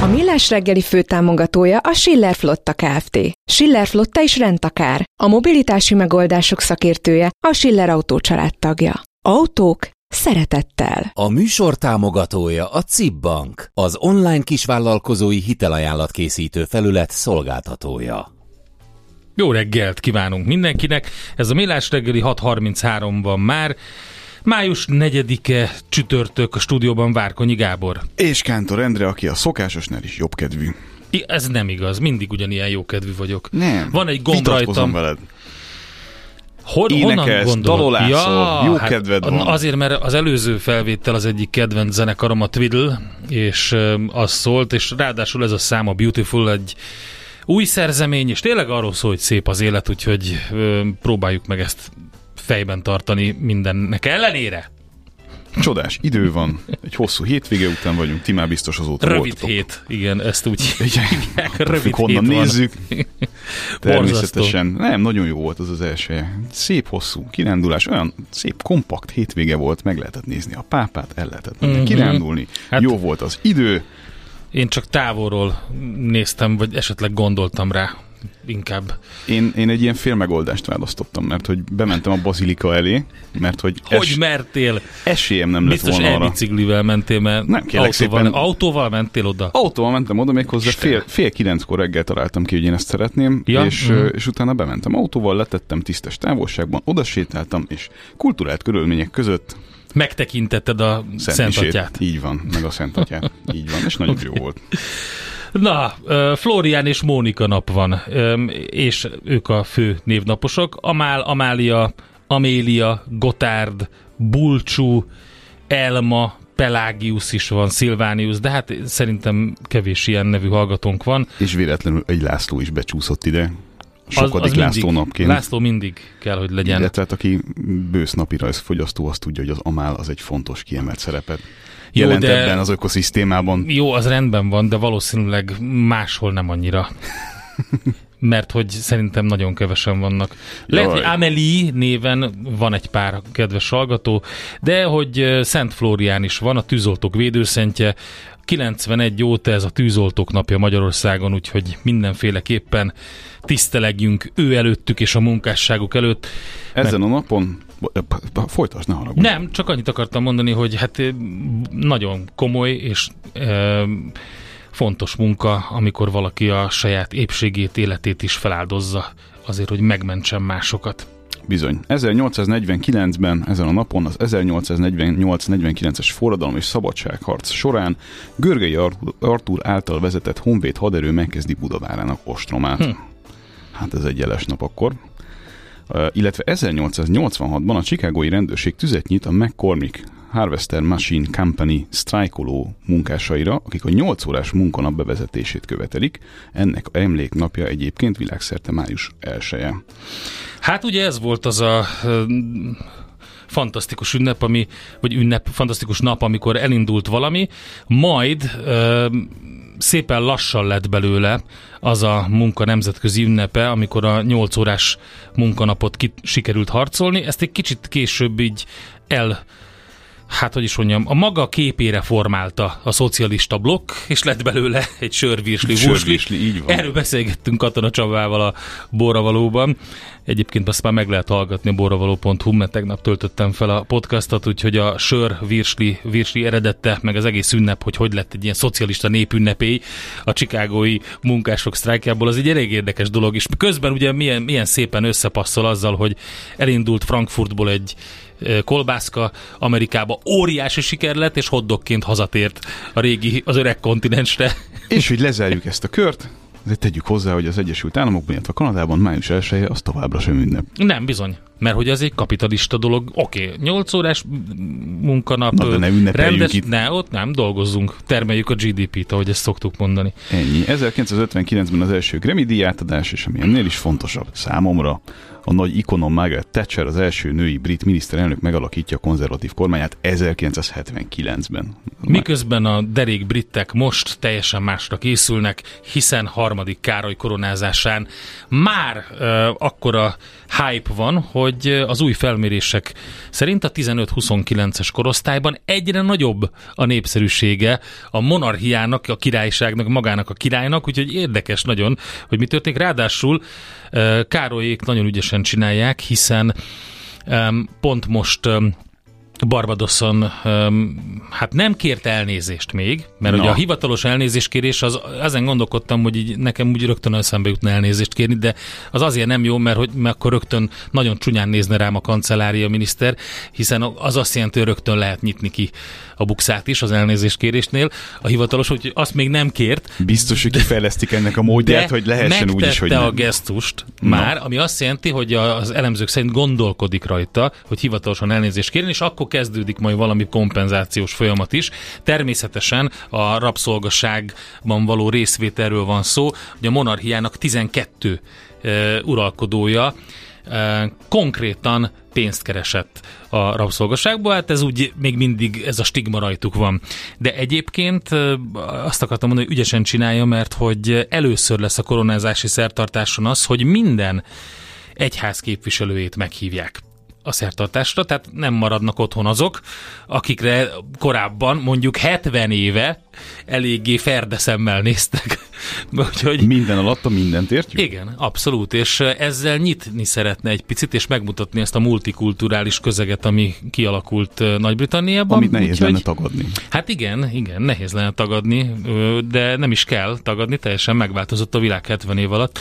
A Millás reggeli főtámogatója a Schiller Flotta Kft. Schiller Flotta is rendtakár. A mobilitási megoldások szakértője a Schiller Autó tagja. Autók szeretettel. A műsor támogatója a CIP Bank, az online kisvállalkozói hitelajánlat készítő felület szolgáltatója. Jó reggelt kívánunk mindenkinek! Ez a Millás reggeli 6.33 van már. Május 4-e csütörtök a stúdióban Várkonyi Gábor. És Kántor Endre, aki a szokásosnál is jobbkedvű. I- Ez nem igaz, mindig ugyanilyen jókedvű vagyok. Nem. Van egy gomb rajtam. veled. Hon, Énekes, honnan gondolod? dalolászol, jó kedved van. Azért, mert az előző felvétel az egyik kedvenc zenekarom a Twiddle, és ö, az szólt, és ráadásul ez a szám a Beautiful egy új szerzemény, és tényleg arról szól, hogy szép az élet, úgyhogy próbáljuk meg ezt fejben tartani mindennek ellenére. Csodás idő van, egy hosszú hétvége után vagyunk, ti már biztos azóta Rövid voltatok. hét, igen, ezt úgy Igen. hívják, Függ, rövid honnan hét van. nézzük. Borzasztó. Természetesen. Nem, nagyon jó volt az az első. Szép hosszú kirándulás, olyan szép kompakt hétvége volt, meg lehetett nézni a pápát, el lehetett menni Mhm. kirándulni. Hát- Jó volt az idő, Én csak távolról néztem, vagy esetleg gondoltam rá inkább. Én, én egy ilyen félmegoldást választottam, mert hogy bementem a bazilika elé, mert hogy, Hogy mertél? esélyem nem lett Biztos volna arra. elbiciklivel mentél, mert Nem, autóval, szépen. autóval mentél oda? Autóval mentem oda, méghozzá Istenem. fél, fél kilenckor reggel találtam ki, hogy én ezt szeretném, Ja, és, mhm. és utána bementem autóval, letettem tisztes távolságban, oda sétáltam, és kulturált körülmények között Megtekintetted a Szent Szent. Atyát. Így van, meg a Szent Atyát. Így van, és nagyon jó volt. Na, Florián és Mónika nap van, és ők a fő névnaposok. Amál, Amália, Amélia, Gotárd, Bulcsú, Elma, Pelágius is van, Szilvánius, de hát szerintem kevés ilyen nevű hallgatónk van. És véletlenül egy László is becsúszott ide. Sokadik az László mindig, napként. László mindig kell, hogy legyen. Illetve hát, aki bősz napi fogyasztó, az tudja, hogy az amál az egy fontos kiemelt szerepet. Jó, Jelent de- ebben az ökoszisztémában. Jó, az rendben van, de valószínűleg máshol nem annyira. Mert hogy szerintem nagyon kevesen vannak. Lehet, hogy Jaj. Amelie néven van egy pár kedves hallgató, de hogy Szent Flórián is van, a tűzoltók védőszentje. 91 óta ez a tűzoltók napja Magyarországon, úgyhogy mindenféleképpen tisztelegjünk ő előttük és a munkásságuk előtt. Ezen a napon... Folytasd, ne haragudj. Nem, csak annyit akartam mondani, hogy hát ö, nagyon komoly és ö, fontos munka, amikor valaki a saját épségét, életét is feláldozza azért, hogy megmentsen másokat. Bizony. 1849-ben ezen a napon az 1848-49-es forradalom és szabadságharc során Görgei Ar- Artúr által vezetett honvéd haderő megkezdi Budavárának ostromát. Hm. Hát ez egy jeles nap akkor. Illetve 1886-ban a Chicagói rendőrség tüzet nyit a McCormick Harvester Machine Company sztrájkoló munkásaira, akik a 8 órás munkanap bevezetését követelik. Ennek emléknapja egyébként világszerte május 1 -e. Hát ugye ez volt az a fantasztikus ünnep, ami, vagy ünnep, fantasztikus nap, amikor elindult valami, majd ö, szépen lassan lett belőle az a munka nemzetközi ünnepe, amikor a 8 órás munkanapot ki, sikerült harcolni. Ezt egy kicsit később így el hát hogy is mondjam, a maga képére formálta a szocialista blokk, és lett belőle egy sörvírsli, Sörvírsli, így van. Erről beszélgettünk Katona Csabával a Boravalóban. Egyébként azt már meg lehet hallgatni a boravaló.hu, mert tegnap töltöttem fel a podcastot, úgyhogy a sör virsli, virsli eredette, meg az egész ünnep, hogy hogy lett egy ilyen szocialista népünnepély a csikágói munkások sztrájkjából, az egy elég érdekes dolog, és közben ugye milyen, milyen szépen összepasszol azzal, hogy elindult Frankfurtból egy kolbászka Amerikába óriási siker lett, és hoddogként hazatért a régi, az öreg kontinensre. És hogy lezárjuk ezt a kört, de tegyük hozzá, hogy az Egyesült Államokban, illetve Kanadában május 1 az továbbra sem ünnep. Nem, bizony. Mert hogy ez egy kapitalista dolog. Oké, okay, 8 órás munkanap. Na, de ne rendes, itt. Ne, ott nem dolgozzunk. Termeljük a GDP-t, ahogy ezt szoktuk mondani. Ennyi. 1959-ben az első Grammy díj átadás, és ami ennél is fontosabb számomra, a nagy ikonom Margaret Thatcher, az első női brit miniszterelnök megalakítja a konzervatív kormányát 1979-ben. Miközben a derék britek most teljesen másra készülnek, hiszen harmadik Károly koronázásán már uh, akkora hype van, hogy az új felmérések szerint a 15-29-es korosztályban egyre nagyobb a népszerűsége a monarchiának, a királyságnak, magának a királynak, úgyhogy érdekes nagyon, hogy mi történik. Ráadásul uh, Károlyék nagyon ügyesen csinálják, hiszen pont most Barbadoson um, hát nem kért elnézést még, mert Na. ugye a hivatalos elnézéskérés, az, ezen gondolkodtam, hogy így nekem úgy rögtön eszembe jutna elnézést kérni, de az azért nem jó, mert, hogy, mert akkor rögtön nagyon csúnyán nézne rám a kancellária miniszter, hiszen az azt jelenti, hogy rögtön lehet nyitni ki a bukszát is az elnézéskérésnél. A hivatalos, hogy azt még nem kért, Biztos, hogy kifejlesztik ennek a módját, hogy lehessen úgy is, hogy megtette a nem. gesztust Na. már, ami azt jelenti, hogy az elemzők szerint gondolkodik rajta, hogy hivatalosan elnézést kérni, és akkor kezdődik majd valami kompenzációs folyamat is. Természetesen a rabszolgaságban való részvételről van szó, hogy a monarchiának 12 uh, uralkodója uh, konkrétan pénzt keresett a rabszolgaságból, hát ez úgy még mindig ez a stigma rajtuk van. De egyébként ö, azt akartam mondani, hogy ügyesen csinálja, mert hogy először lesz a koronázási szertartáson az, hogy minden egyház képviselőjét meghívják a szertartásra, tehát nem maradnak otthon azok, akikre korábban mondjuk 70 éve eléggé ferdeszemmel néztek. Úgyhogy Minden alatt a mindent értjük? igen, abszolút, és ezzel nyitni szeretne egy picit, és megmutatni ezt a multikulturális közeget, ami kialakult Nagy-Britanniában. Amit nehéz Úgyhogy- lenne tagadni. Hát igen, igen, nehéz lenne tagadni, de nem is kell tagadni, teljesen megváltozott a világ 70 év alatt.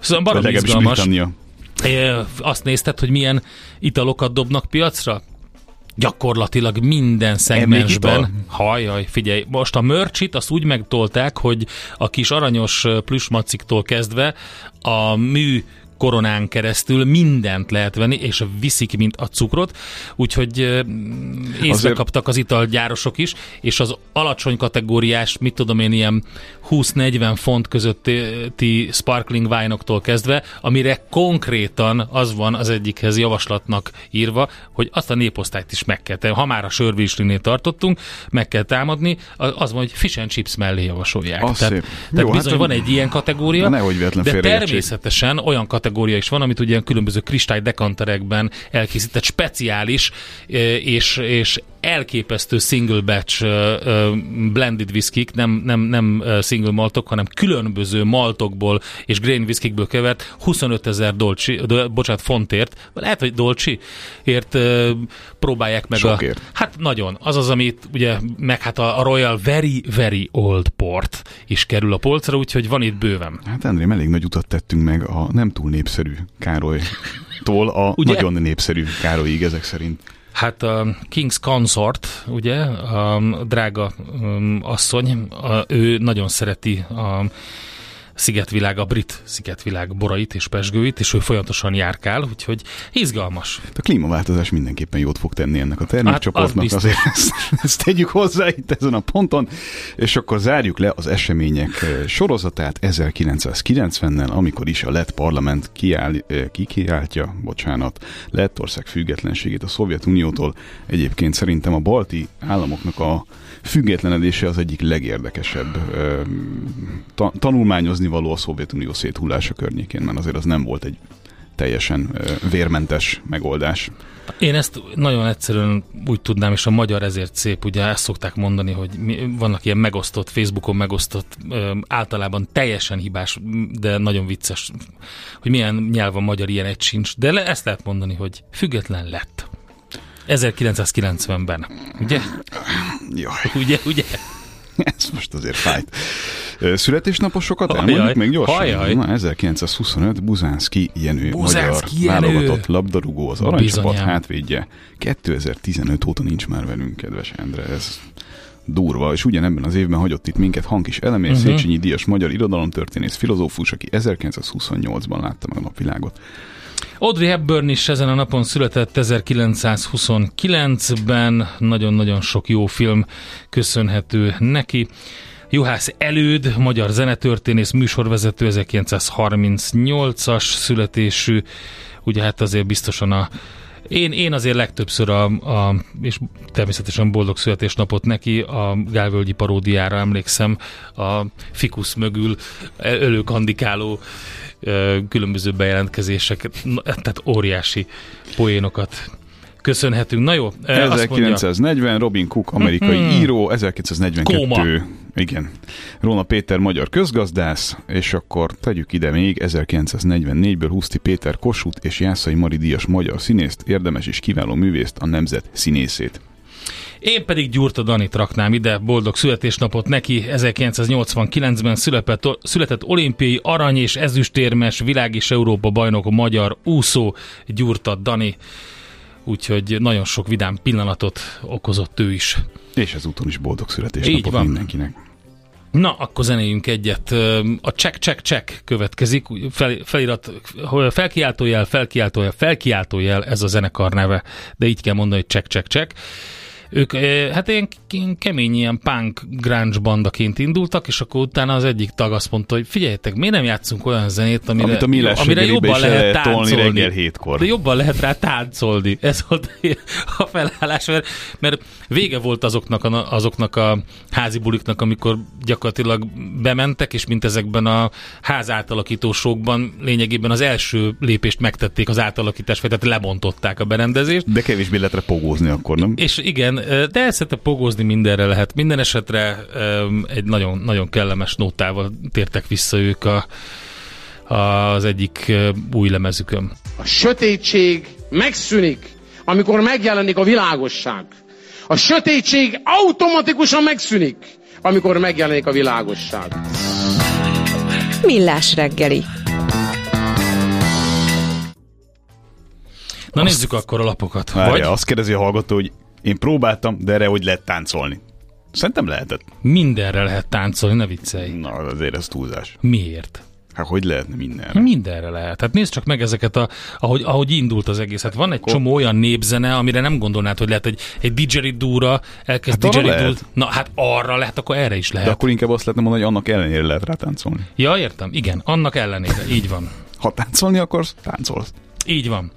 Szóval baromi izgalmas. Britannia. Azt nézted, hogy milyen italokat dobnak piacra? Gyakorlatilag minden szegmensben. Hajjaj, figyelj, most a mörcsit azt úgy megtolták, hogy a kis aranyos plüsmaciktól kezdve a mű koronán keresztül mindent lehet venni, és viszik, mint a cukrot, úgyhogy észbe Azért- kaptak az italgyárosok is, és az alacsony kategóriás, mit tudom én, ilyen 20-40 font közötti sparkling wine-októl kezdve, amire konkrétan az van az egyikhez javaslatnak írva, hogy azt a néposztályt is meg kell tenni. Ha már a sörvíslinél tartottunk, meg kell támadni, az van, hogy fish and chips mellé javasolják. Az tehát szép. tehát Jó, bizony hát, van egy ilyen kategória, de félreértsék. természetesen olyan kategória is van, amit ugye különböző kristály dekanterekben elkészített speciális eh, és, és elképesztő single batch uh, uh, blended whiskik, nem, nem, nem single maltok, hanem különböző maltokból és grain whiskikből kevert 25 ezer dolcsi, do, bocsánat, fontért, lehet, hogy dolcsi, ért próbálják meg Sokért. a... Hát nagyon. Az az, amit ugye, meg hát a, Royal Very Very Old Port is kerül a polcra, úgyhogy van itt bőven. Hát Endrém, elég nagy utat tettünk meg a nem túl népszerű Károlytól a Ugye? nagyon népszerű Károlyig ezek szerint. Hát a King's Consort, ugye, a drága um, asszony, a, ő nagyon szereti a szigetvilág, a brit szigetvilág borait és pesgőit, és ő folyamatosan járkál, úgyhogy izgalmas. A klímaváltozás mindenképpen jót fog tenni ennek a termékcsoportnak, Hát az azért ezt, ezt tegyük hozzá itt ezen a ponton, és akkor zárjuk le az események eh, sorozatát 1990-nel, amikor is a lett parlament kiáll, eh, kikiáltja, bocsánat, Lettország függetlenségét a Szovjetuniótól. Egyébként szerintem a balti államoknak a függetlenedése az egyik legérdekesebb ta, tanulmányozni való a Szovjetunió széthullása környékén, mert azért az nem volt egy teljesen vérmentes megoldás. Én ezt nagyon egyszerűen úgy tudnám, és a magyar ezért szép, ugye ezt szokták mondani, hogy mi, vannak ilyen megosztott, Facebookon megosztott, általában teljesen hibás, de nagyon vicces, hogy milyen nyelv a magyar, ilyen egy sincs, de le, ezt lehet mondani, hogy független lett. 1990-ben, ugye? Jaj, Ugye, ugye? ez most azért fájt. Születésnaposokat Ajaj, elmondjuk még gyorsan? ajaj. Na, 1925 Buzánszki Jenő, Buzánszki magyar Jenő. válogatott labdarúgó, az aranycsapat Bizonyám. hátvédje. 2015 óta nincs már velünk, kedves Endre, ez durva, és ugyanebben az évben hagyott itt minket Hankis Elemér, uh-huh. Széchenyi Díjas magyar irodalomtörténész, filozófus, aki 1928-ban látta meg a napvilágot. Audrey Hepburn is ezen a napon született 1929-ben, nagyon-nagyon sok jó film köszönhető neki. Juhász Előd, magyar zenetörténész, műsorvezető, 1938-as születésű, ugye hát azért biztosan a én, én azért legtöbbször a, a, és természetesen boldog születésnapot neki, a Gálvölgyi paródiára emlékszem, a Fikusz mögül ölőkandikáló különböző bejelentkezéseket, na, tehát óriási poénokat köszönhetünk. Na jó, ö, azt mondja, 1940 Robin Cook, amerikai Mhm. író, 1942 Kóma. igen, Róna Péter, magyar közgazdász, és akkor tegyük ide még 1944-ből Huszti Péter Kossuth és Jászai Mari Díjas magyar színészt, érdemes és kiváló művészt, a nemzet színészét. Én pedig Gyurta Danit raknám ide, boldog születésnapot neki. 1989-ben született, született olimpiai arany és ezüstérmes világ és Európa bajnok a magyar úszó Gyurta Dani. Úgyhogy nagyon sok vidám pillanatot okozott ő is. És ezúton is boldog Így születésnapot van. mindenkinek. Na, akkor zenéljünk egyet. A check, check, check következik. Fel, felirat, felkiáltójel, felkiáltójel, felkiáltójel, ez a zenekar neve, de így kell mondani, hogy check, check, check. Ők hát ilyen, kemény, ilyen punk grunge bandaként indultak, és akkor utána az egyik tag azt mondta, hogy figyeljetek, miért nem játszunk olyan zenét, amire, Amit a millás amire jobban lehet táncolni. reggel hétkor. De jobban lehet rá táncolni. Ez volt a felállás, mert, mert vége volt azoknak a, azoknak a házi buliknak, amikor gyakorlatilag bementek, és mint ezekben a ház átalakítósokban lényegében az első lépést megtették az átalakítás, tehát lebontották a berendezést. De kevésbé lehet repogózni akkor, nem? És igen, de szerintem pogózni mindenre lehet. Minden esetre egy nagyon, nagyon kellemes nótával tértek vissza ők a, az egyik új lemezükön. A sötétség megszűnik, amikor megjelenik a világosság. A sötétség automatikusan megszűnik, amikor megjelenik a világosság. Millás reggeli. Na nézzük akkor a lapokat. Várja, Vagy azt kérdezi a hallgató, hogy én próbáltam, de erre hogy lehet táncolni. Szerintem lehetett. mindenre lehet táncolni, ne viccelj. Na, azért ez túlzás. Miért? Hát hogy lehetne mindenre? Mindenre lehet. Hát nézd csak meg ezeket, a, ahogy, ahogy indult az egész. Hát van egy csomó olyan népzene, amire nem gondolnád, hogy lehet egy, egy didgeridoo-ra elkezd Hát didgeridoo. Na hát arra lehet, akkor erre is lehet. De akkor inkább azt lehetne mondani, hogy annak ellenére lehet rá táncolni. Ja, értem. Igen, annak ellenére. Így van. Ha táncolni akarsz, táncolsz. Így van.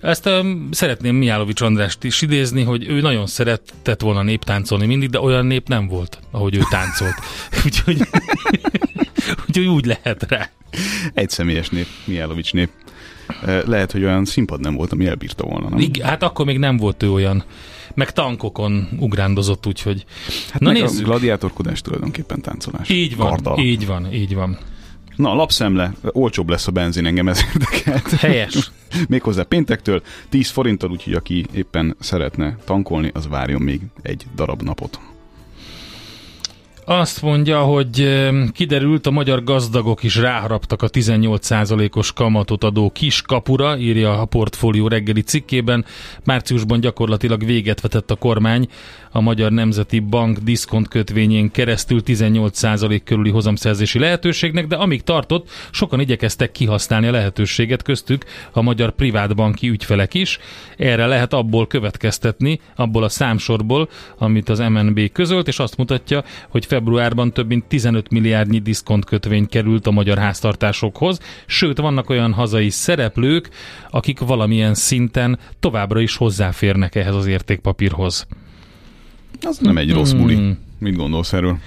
Ezt um, szeretném Mijálovics Andrást is idézni, hogy ő nagyon szeretett volna néptáncolni mindig, de olyan nép nem volt, ahogy ő táncolt. Úgyhogy, úgyhogy úgy lehet rá. Egy személyes nép, Mijálovics nép. Eh, Lehet, hogy olyan színpad nem volt, ami elbírta volna, nem? Igen, hát akkor még nem volt ő olyan. Meg tankokon ugrándozott, úgyhogy... Hát Na nézzük. a gladiátorkodás tulajdonképpen táncolás. Így van, Karddal. így van, így van. Na, lapszemle, olcsóbb lesz a benzin, engem ez érdekelt. Helyes. Méghozzá péntektől 10 forinttal, úgyhogy aki éppen szeretne tankolni, az várjon még egy darab napot. Azt mondja, hogy kiderült, a magyar gazdagok is ráharaptak a 18%-os kamatot adó kis kapura, írja a portfólió reggeli cikkében. Márciusban gyakorlatilag véget vetett a kormány a Magyar Nemzeti Bank diszkont kötvényén keresztül 18% körüli hozamszerzési lehetőségnek, de amíg tartott, sokan igyekeztek kihasználni a lehetőséget, köztük a magyar privátbanki ügyfelek is. Erre lehet abból következtetni, abból a számsorból, amit az MNB közölt, és azt mutatja, hogy februárban több mint 15 milliárdnyi diszkont kötvény került a magyar háztartásokhoz, sőt vannak olyan hazai szereplők, akik valamilyen szinten továbbra is hozzáférnek ehhez az értékpapírhoz. Az nem egy rossz buli. Hmm. Mit gondolsz erről?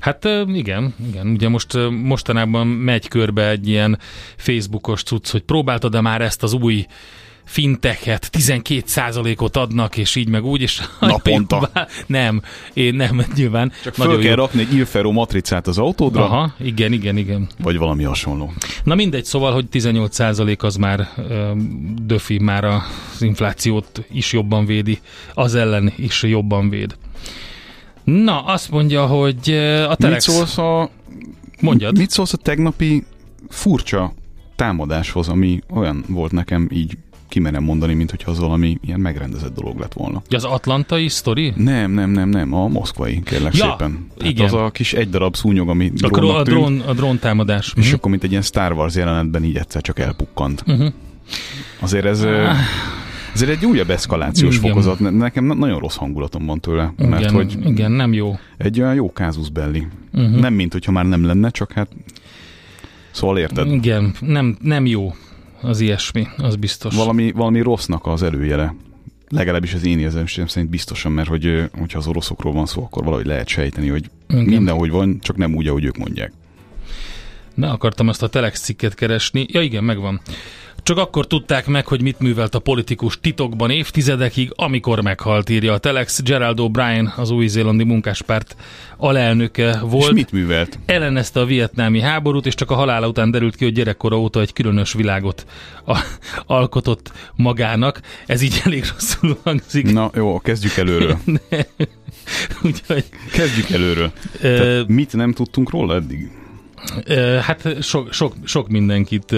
Hát igen, igen. Ugye most mostanában megy körbe egy ilyen Facebookos cucc, hogy próbáltad-e már ezt az új fintechet, 12%-ot adnak, és így meg úgy, és Naponta. Nem, én nem, nyilván. Csak föl kell rakni egy Ilfero matricát az autódra, Aha. Igen, igen, igen. vagy valami hasonló. Na mindegy, szóval, hogy 18% az már ö, döfi, már az inflációt is jobban védi, az ellen is jobban véd. Na, azt mondja, hogy a Mit Telex... szólsz, a, Mondjad. mit szólsz a tegnapi furcsa támadáshoz, ami olyan volt nekem így kimerem mondani, mint hogyha az valami ilyen megrendezett dolog lett volna. Az atlantai sztori? Nem, nem, nem, nem, a moszkvai, kérlek Ja, szépen. Tehát igen. az a kis egy darab szúnyog, ami A, drónnak a, drón, a drón támadás. és Mhm. akkor mint egy ilyen Star Wars jelenetben így egyszer csak elpukkant. Mhm. Azért ez... ö, Ezért egy újabb eszkalációs Igen. fokozat. Ne- Nekem na- nagyon rossz hangulatom van tőle, mert igen, hogy igen, nem jó. egy olyan jó kázus belli. Uh-huh. Nem, mint hogyha már nem lenne, csak hát... Szóval érted? Igen, nem, nem jó az ilyesmi, az biztos. Valami, valami rossznak az előjele. Legalábbis az én érzésem szerint biztosan, mert hogy, hogyha az oroszokról van szó, akkor valahogy lehet sejteni, hogy Igen. mindenhogy van, csak nem úgy, ahogy ők mondják. Ne akartam ezt a Telex cikket keresni. Ja igen, megvan. Csak akkor tudták meg, hogy mit művelt a politikus titokban évtizedekig, amikor meghalt, írja a Telex. Gerald O'Brien, az új-zélandi munkáspárt alelnöke volt. És mit művelt? ellenezte a vietnámi háborút, és csak a halála után derült ki, hogy gyerekkora óta egy különös világot a, alkotott magának. Ez így elég rosszul hangzik. Na jó, kezdjük előről. Úgyhogy, Kezdjük előről. Tehát mit nem tudtunk róla eddig? Hát sok, sok, sok mindenkit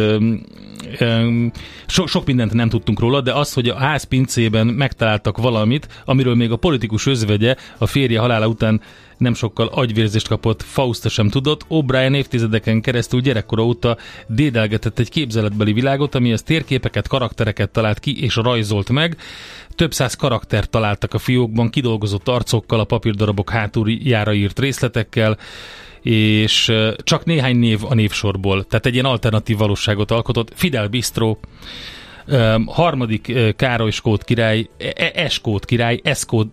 so, sok mindent nem tudtunk róla, de az, hogy a ház pincében megtaláltak valamit, amiről még a politikus özvegye a férje halála után nem sokkal agyvérzést kapott, Fausta sem tudott. O'Brien évtizedeken keresztül gyerekkora óta dédelgetett egy képzeletbeli világot, amihez térképeket, karaktereket talált ki és rajzolt meg. Több száz karakter találtak a fiókban, kidolgozott arcokkal, a papírdarabok hátuljára írt részletekkel, és csak néhány név a névsorból, tehát egy ilyen alternatív valóságot alkotott. Fidel Bistro, ö, harmadik Károly Skót király, E- E- Eskót király, Eszkót,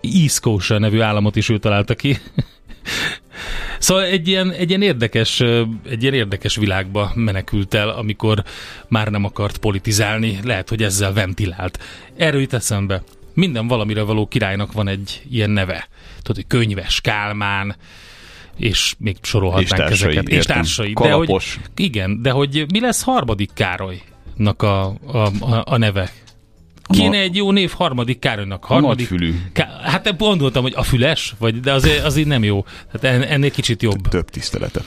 Iszkósa nevű államot is ő találta ki. Szóval egy ilyen, egy ilyen érdekes, egy ilyen érdekes világba menekült el, amikor már nem akart politizálni, lehet, hogy ezzel ventilált. Erről jut eszembe. Minden valamire való királynak van egy ilyen neve. Tudod, hogy könyves, Kálmán, és még sorolhatnánk És társai, ezeket. És társai. Kalapos. De hogy, igen, de hogy mi lesz harmadik Károlynak a, a, a, a neve? Kéne egy jó név harmadik Károlynak. Harmadik, nagyfülű. Ká- hát gondoltam, hogy a füles, vagy, de azért, azért nem jó. En- ennél kicsit jobb. Több tisztelete.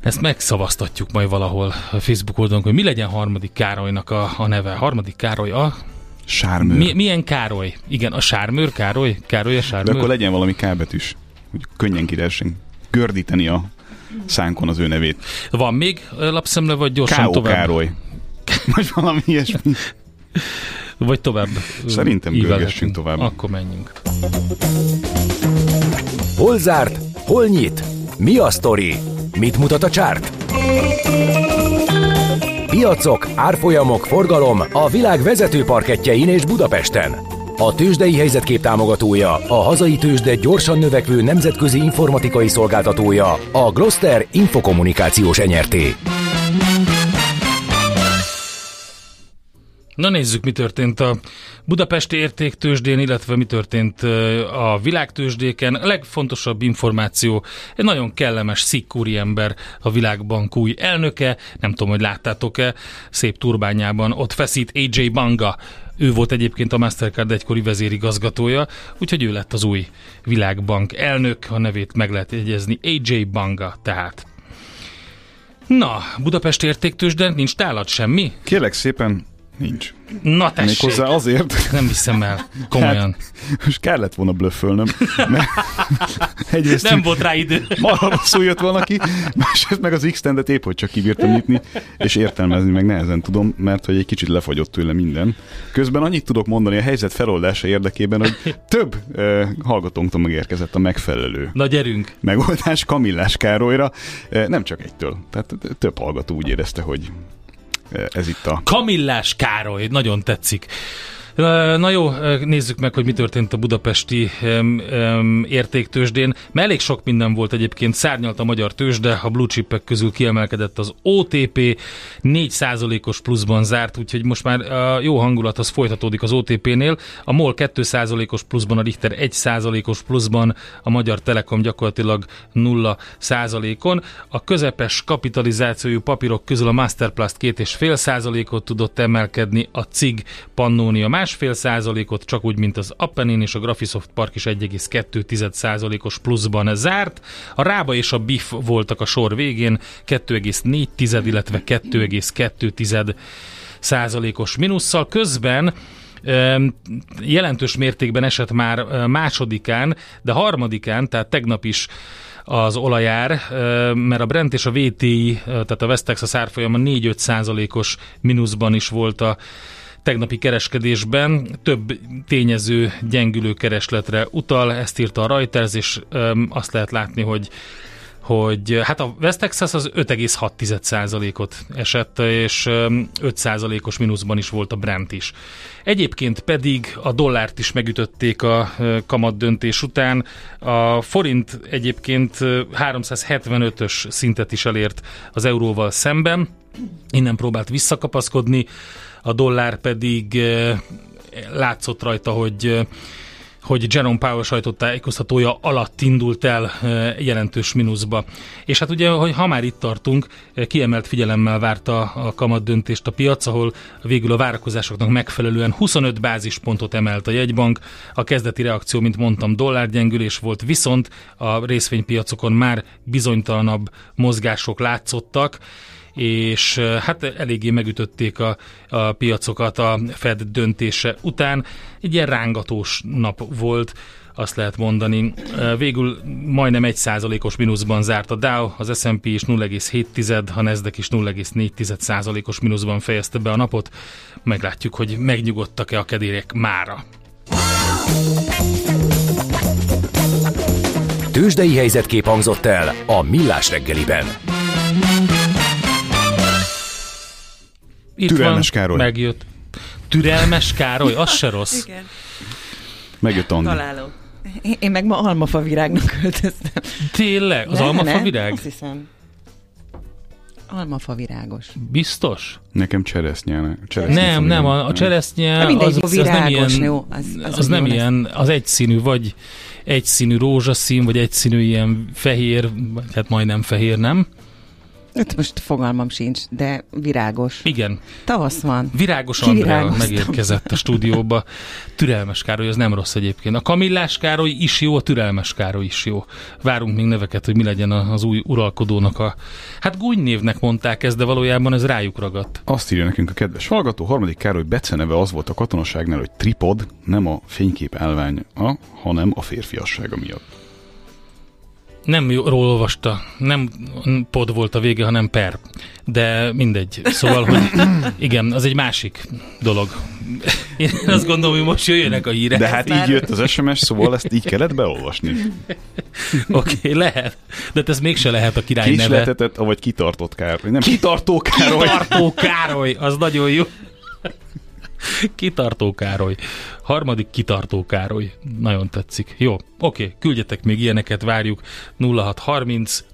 Ezt megszavaztatjuk majd valahol a Facebook oldalon, hogy mi legyen harmadik Károlynak a, a neve. Harmadik Károly a... Sármőr. Mi, milyen Károly? Igen, a Sármőr Károly? Károly a De Sármőr? akkor legyen valami K betűs, hogy könnyen kiressen gördíteni a szánkon az ő nevét. Van még lapszemle, vagy gyorsan K.O. tovább? Károly. Vagy valami ilyesmi. Vagy tovább? Szerintem görgessünk tovább. Akkor menjünk. Hol zárt? Hol nyit? Mi a sztori? Mit mutat a csárt? Piacok, árfolyamok, forgalom a világ vezető parketjein és Budapesten. A tőzsdei helyzetkép támogatója, a hazai tőzsde gyorsan növekvő nemzetközi informatikai szolgáltatója, a Gloster Infokommunikációs enyerté. Na nézzük, mi történt a Budapesti értéktősdén, illetve mi történt a világtősdéken. A legfontosabb információ, egy nagyon kellemes, szikkúri ember a világbank új elnöke, nem tudom, hogy láttátok-e, szép turbányában ott feszít AJ Banga, ő volt egyébként a Mastercard egykori vezérigazgatója, úgyhogy ő lett az új világbank elnök, a nevét meg lehet jegyezni, AJ Banga tehát. Na, Budapest értéktősde, nincs tálat semmi? Kérlek szépen, nincs. Na tessék. Méghozzá azért. Nem hiszem el, komolyan. Hát, most kellett volna blöffölnöm. Mert egyrészt nem volt rá idő. Marha rosszul jött valaki, másrészt meg az x épp, hogy csak kibírtam nyitni, és értelmezni meg nehezen tudom, mert hogy egy kicsit lefagyott tőle minden. Közben annyit tudok mondani a helyzet feloldása érdekében, hogy több eh, hallgatónktól megérkezett a megfelelő. Na gyerünk. Megoldás Kamillás Károlyra, eh, nem csak egytől. Tehát több hallgató úgy érezte, hogy ez itt a... Kamillás Károly, nagyon tetszik. Na jó, nézzük meg, hogy mi történt a budapesti um, um, értéktősdén. Mert elég sok minden volt egyébként. Szárnyalt a magyar tőzsde, a blue chipek közül kiemelkedett az OTP, 4%-os pluszban zárt, úgyhogy most már a jó hangulat az folytatódik az OTP-nél. A MOL 2%-os pluszban, a Richter 1%-os pluszban, a Magyar Telekom gyakorlatilag 0%-on. A közepes kapitalizációjú papírok közül a Masterplast 2,5%-ot tudott emelkedni, a CIG Pannonia más másfél százalékot, csak úgy, mint az Appenin és a Graphisoft Park is 1,2 százalékos pluszban zárt. A Rába és a BIF voltak a sor végén, 2,4, illetve 2,2 százalékos minusszal. Közben jelentős mértékben esett már másodikán, de harmadikán, tehát tegnap is az olajár, mert a Brent és a VTI, tehát a West Texas árfolyama 4-5 százalékos mínuszban is volt a tegnapi kereskedésben több tényező gyengülő keresletre utal, ezt írta a Reuters, és öm, azt lehet látni, hogy hogy hát a West Texas az 5,6%-ot esett, és 5%-os mínuszban is volt a Brent is. Egyébként pedig a dollárt is megütötték a kamat döntés után. A forint egyébként 375-ös szintet is elért az euróval szemben, innen próbált visszakapaszkodni, a dollár pedig eh, látszott rajta, hogy eh, hogy Jerome Powell sajtótájékoztatója alatt indult el eh, jelentős mínuszba. És hát ugye, hogy ha már itt tartunk, kiemelt figyelemmel várta a kamat döntést a piac, ahol végül a várakozásoknak megfelelően 25 bázispontot emelt a jegybank. A kezdeti reakció, mint mondtam, dollárgyengülés volt, viszont a részvénypiacokon már bizonytalanabb mozgások látszottak és hát eléggé megütötték a, a piacokat a Fed döntése után. Egy ilyen rángatós nap volt, azt lehet mondani. Végül majdnem egy százalékos mínuszban zárt a Dow, az S&P is 0,7, a Nasdaq is 0,4 százalékos mínuszban fejezte be a napot. Meglátjuk, hogy megnyugodtak-e a kedérek mára. Tőzsdei helyzetkép hangzott el a Millás reggeliben. Itt Türelmes van, Károly. Megjött. Türelmes Károly, az se rossz. Igen. Megjött Andi. Találó. Én meg ma almafa virágnak költöztem. Tényleg? Az almafa virág? Azt hiszem. Almafa virágos. Biztos? Nekem cseresznye. cseresznye nem, nem, a, a cseresznye mindegy, az, az, az nem ilyen, jó, az, az, az nem ilyen, az egyszínű, vagy egyszínű rózsaszín, vagy egyszínű ilyen fehér, hát majdnem fehér, nem? Itt most fogalmam sincs, de virágos. Igen. Tavasz van. Virágos Andrea megérkezett a stúdióba. Türelmes Károly, az nem rossz egyébként. A Kamillás Károly is jó, a Türelmes Károly is jó. Várunk még neveket, hogy mi legyen az új uralkodónak a... Hát Gúny névnek mondták ezt, de valójában ez rájuk ragadt. Azt írja nekünk a kedves hallgató, harmadik Károly beceneve az volt a katonaságnál, hogy tripod, nem a fénykép elvány, hanem a férfiassága miatt nem jól olvasta, nem pod volt a vége, hanem per. De mindegy. Szóval, hogy igen, az egy másik dolog. Én azt gondolom, hogy most jöjjenek a hírek. De hát így jött az SMS, szóval ezt így kellett beolvasni. Oké, okay, lehet. De ez mégse lehet a király neve. Kisletetett, vagy kitartott Károly. Nem, kitartó Károly. Kitartó Károly, az nagyon jó. Kitartó Károly. Harmadik Kitartó Károly. Nagyon tetszik. Jó, oké, küldjetek még ilyeneket, várjuk. 0630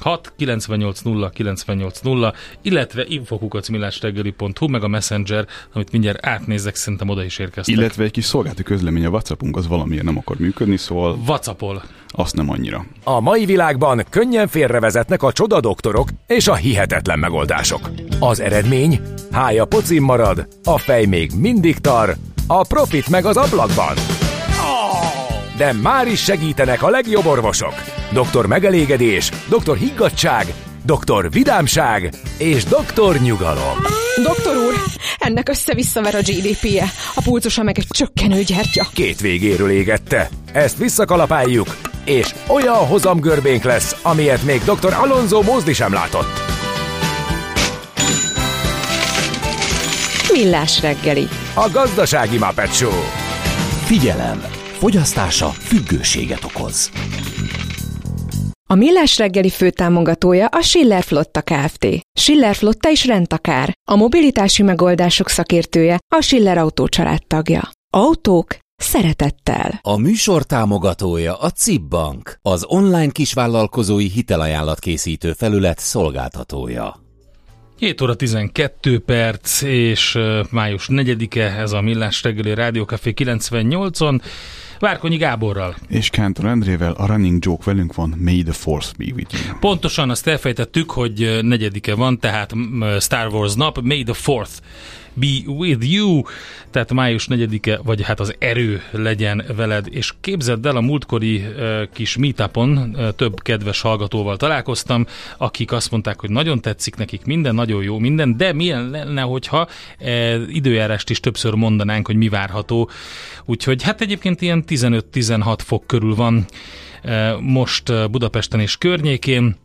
6 98 0 98 0, illetve infokukacmillástegeli.hu, meg a Messenger, amit mindjárt átnézek, szerintem oda is érkeztek. Illetve egy kis szolgálati közlemény a WhatsAppunk az valamiért nem akar működni, szóval Whatsappol. azt nem annyira. A mai világban könnyen félrevezetnek a csoda doktorok és a hihetetlen megoldások. Az eredmény? Hája pocim marad, a fej még mindig tar, a profit meg az ablakban. De már is segítenek a legjobb orvosok. Doktor megelégedés, doktor higgadság, doktor vidámság és doktor nyugalom. Doktor úr, ennek össze-visszaver a GDP-je, a pulzusa meg egy csökkenő gyertya. Két végéről égette. Ezt visszakalapáljuk, és olyan hozamgörbénk lesz, amilyet még dr. Alonso Mózdi sem látott. Millás reggeli. A gazdasági Muppet Show. Figyelem! Fogyasztása függőséget okoz. A Millás reggeli főtámogatója a Schiller Flotta Kft. Schiller Flotta is rendtakár. A mobilitási megoldások szakértője a Schiller Autó tagja. Autók szeretettel. A műsor támogatója a CIP Bank, az online kisvállalkozói hitelajánlat készítő felület szolgáltatója. 7 óra 12 perc, és május 4-e, ez a Millás reggeli Rádiókafé 98-on. Várkonyi Gáborral. És Kántor Endrével a running joke velünk van, May the Force be with you. Pontosan azt elfejtettük, hogy negyedike van, tehát Star Wars nap, May the 4th be with you, tehát május 4-e, vagy hát az erő legyen veled, és képzeld el, a múltkori kis meetupon több kedves hallgatóval találkoztam, akik azt mondták, hogy nagyon tetszik nekik, minden nagyon jó, minden, de milyen lenne, hogyha időjárást is többször mondanánk, hogy mi várható, úgyhogy hát egyébként ilyen 15-16 fok körül van most Budapesten és környékén,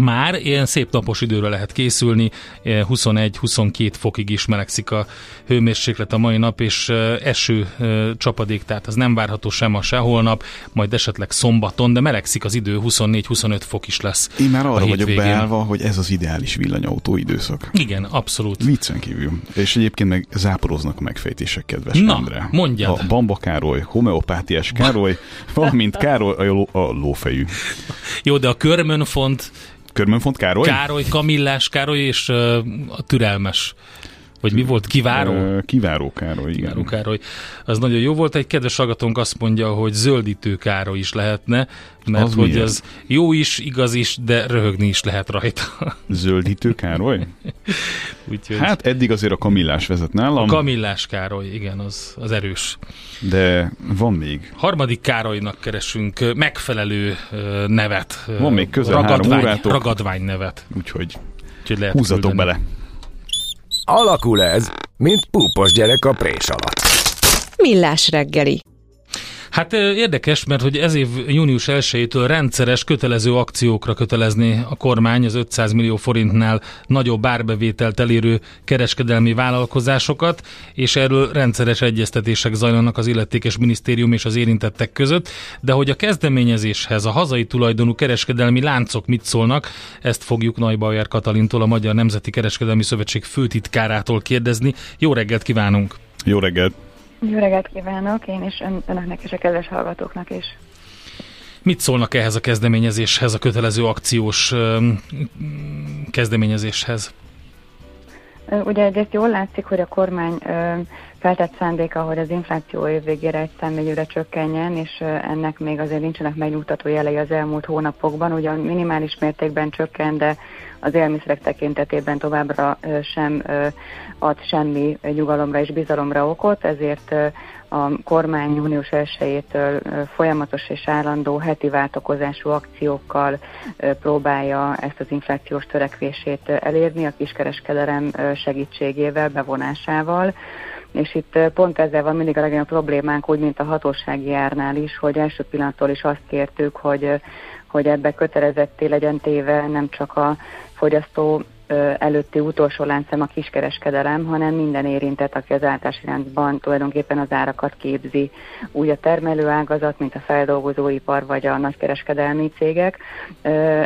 már ilyen szép napos időre lehet készülni, 21-22 fokig is melegszik a hőmérséklet a mai nap, és eső csapadék, tehát az nem várható sem ma, se holnap, majd esetleg szombaton, de melegszik az idő, 24-25 fok is lesz. Én már a arra vagyok beállva, hogy ez az ideális villanyautó időszak. Igen, abszolút. Viccen kívül. És egyébként meg záporoznak a megfejtések, kedves Na, Endre. mondjad. A Bamba Károly, homeopátiás Károly, valamint Károly a, ló, a lófejű. Jó, de a körmönfont, Körmönfont Károly? Károly, Kamillás Károly és ö, a türelmes, vagy mi volt, kiváró? Kiváró Károly, igen. Kiváró Károly. Az nagyon jó volt. Egy kedves hallgatónk azt mondja, hogy zöldítő Károly is lehetne, mert Az hogy milyen? az jó is, igaz is, de röhögni is lehet rajta. Zöldítő Károly? Úgyhogy Hát eddig azért a kamillás vezet nálam, Kamillás Károly, igen, az, az erős. de van még. Harmadik Károlynak keresünk megfelelő nevet. Van még közel három ragadvány, órátok. ragadvány nevet. Úgyhogy Úgyhogy lehet húzzatok küldeni. bele. Alakul ez, mint púpos gyerek a prés alatt. Millás reggeli. Hát érdekes, mert hogy ez év június 1-től rendszeres kötelező akciókra kötelezni a kormány az 500 millió forintnál nagyobb árbevételt elérő kereskedelmi vállalkozásokat, és erről rendszeres egyeztetések zajlanak az illetékes minisztérium és az érintettek között, de hogy a kezdeményezéshez a hazai tulajdonú kereskedelmi láncok mit szólnak, ezt fogjuk Neubauer Katalintól, a Magyar Nemzeti Kereskedelmi Szövetség főtitkárától kérdezni. Jó reggelt kívánunk! Jó reggelt! Jó reggelt kívánok, én is ön, önöknek és a kedves hallgatóknak is. Mit szólnak ehhez a kezdeményezéshez, a kötelező akciós kezdeményezéshez? Ugye egyrészt jól látszik, hogy a kormány feltett szándéka, hogy az infláció év végére egy számjegyűre csökkenjen, és ennek még azért nincsenek megnyugtató jelei az elmúlt hónapokban. Ugyan minimális mértékben csökken, de az élmiszerek tekintetében továbbra sem ad semmi nyugalomra és bizalomra okot, ezért a kormány június 1-től folyamatos és állandó heti váltakozású akciókkal próbálja ezt az inflációs törekvését elérni a kiskereskedelem segítségével, bevonásával. És itt pont ezzel van mindig a legnagyobb problémánk, úgy, mint a hatósági árnál is, hogy első pillanattól is azt kértük, hogy, hogy ebbe kötelezetté legyen téve nem csak a fogyasztó előtti utolsó láncem a kiskereskedelem, hanem minden érintett, aki az általási láncban tulajdonképpen az árakat képzi. Úgy a termelőágazat, mint a feldolgozóipar vagy a nagykereskedelmi cégek.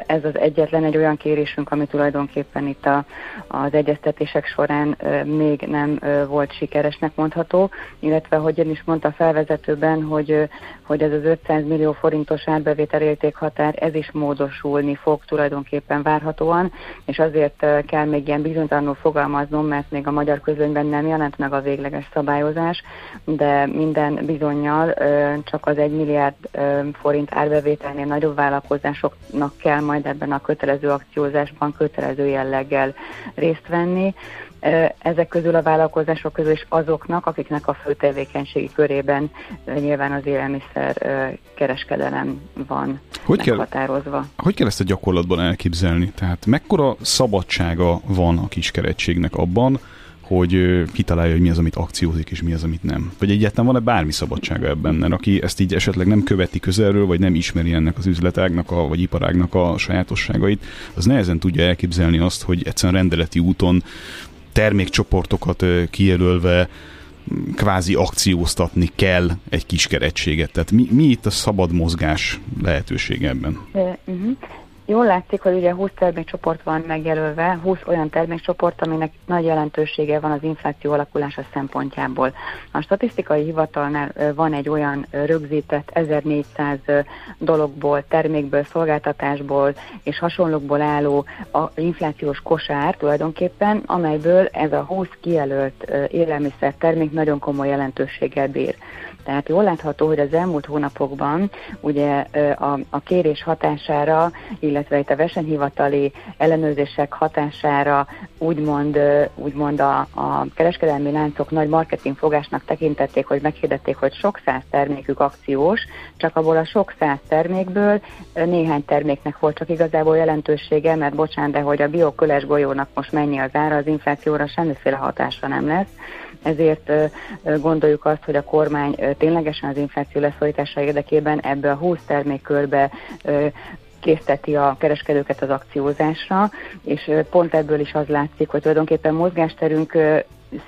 Ez az egyetlen egy olyan kérésünk, ami tulajdonképpen itt a, az egyeztetések során még nem volt sikeresnek mondható, illetve, hogy én is mondta a felvezetőben, hogy, hogy ez az 500 millió forintos árbevétel értékhatár, ez is módosulni fog tulajdonképpen várhatóan, és azért kell még ilyen bizonytalanul fogalmaznom, mert még a magyar közönyben nem jelent meg a végleges szabályozás, de minden bizonyal csak az 1 milliárd forint árbevételnél nagyobb vállalkozásoknak kell majd ebben a kötelező akciózásban kötelező jelleggel részt venni ezek közül a vállalkozások közül is azoknak, akiknek a fő tevékenységi körében nyilván az élelmiszer kereskedelem van hogy meghatározva. Kell, hogy kell ezt a gyakorlatban elképzelni? Tehát mekkora szabadsága van a kiskeretségnek abban, hogy kitalálja, hogy mi az, amit akciózik, és mi az, amit nem. Vagy egyáltalán van-e bármi szabadsága ebben, mert aki ezt így esetleg nem követi közelről, vagy nem ismeri ennek az üzletágnak, a, vagy iparágnak a sajátosságait, az nehezen tudja elképzelni azt, hogy egyszerűen rendeleti úton termékcsoportokat kijelölve kvázi akcióztatni kell egy kiskeretséget. Tehát mi, mi itt a szabad mozgás lehetősége ebben? Uh-huh. Jól látszik, hogy ugye 20 termékcsoport van megjelölve, 20 olyan termékcsoport, aminek nagy jelentősége van az infláció alakulása szempontjából. A statisztikai hivatalnál van egy olyan rögzített 1400 dologból, termékből, szolgáltatásból és hasonlókból álló a inflációs kosár tulajdonképpen, amelyből ez a 20 kijelölt élelmiszer termék nagyon komoly jelentőséggel bír. Tehát jól látható, hogy az elmúlt hónapokban ugye a, a kérés hatására, illetve itt a versenyhivatali ellenőrzések hatására úgymond, úgymond a, a kereskedelmi láncok nagy marketingfogásnak tekintették, hogy meghirdették, hogy sok száz termékük akciós, csak abból a sok száz termékből néhány terméknek volt csak igazából jelentősége, mert bocsánat, de hogy a bioköles golyónak most mennyi az ára, az inflációra semmiféle hatása nem lesz ezért gondoljuk azt, hogy a kormány ténylegesen az infláció leszorítása érdekében ebbe a 20 termékkörbe készteti a kereskedőket az akciózásra, és pont ebből is az látszik, hogy tulajdonképpen mozgásterünk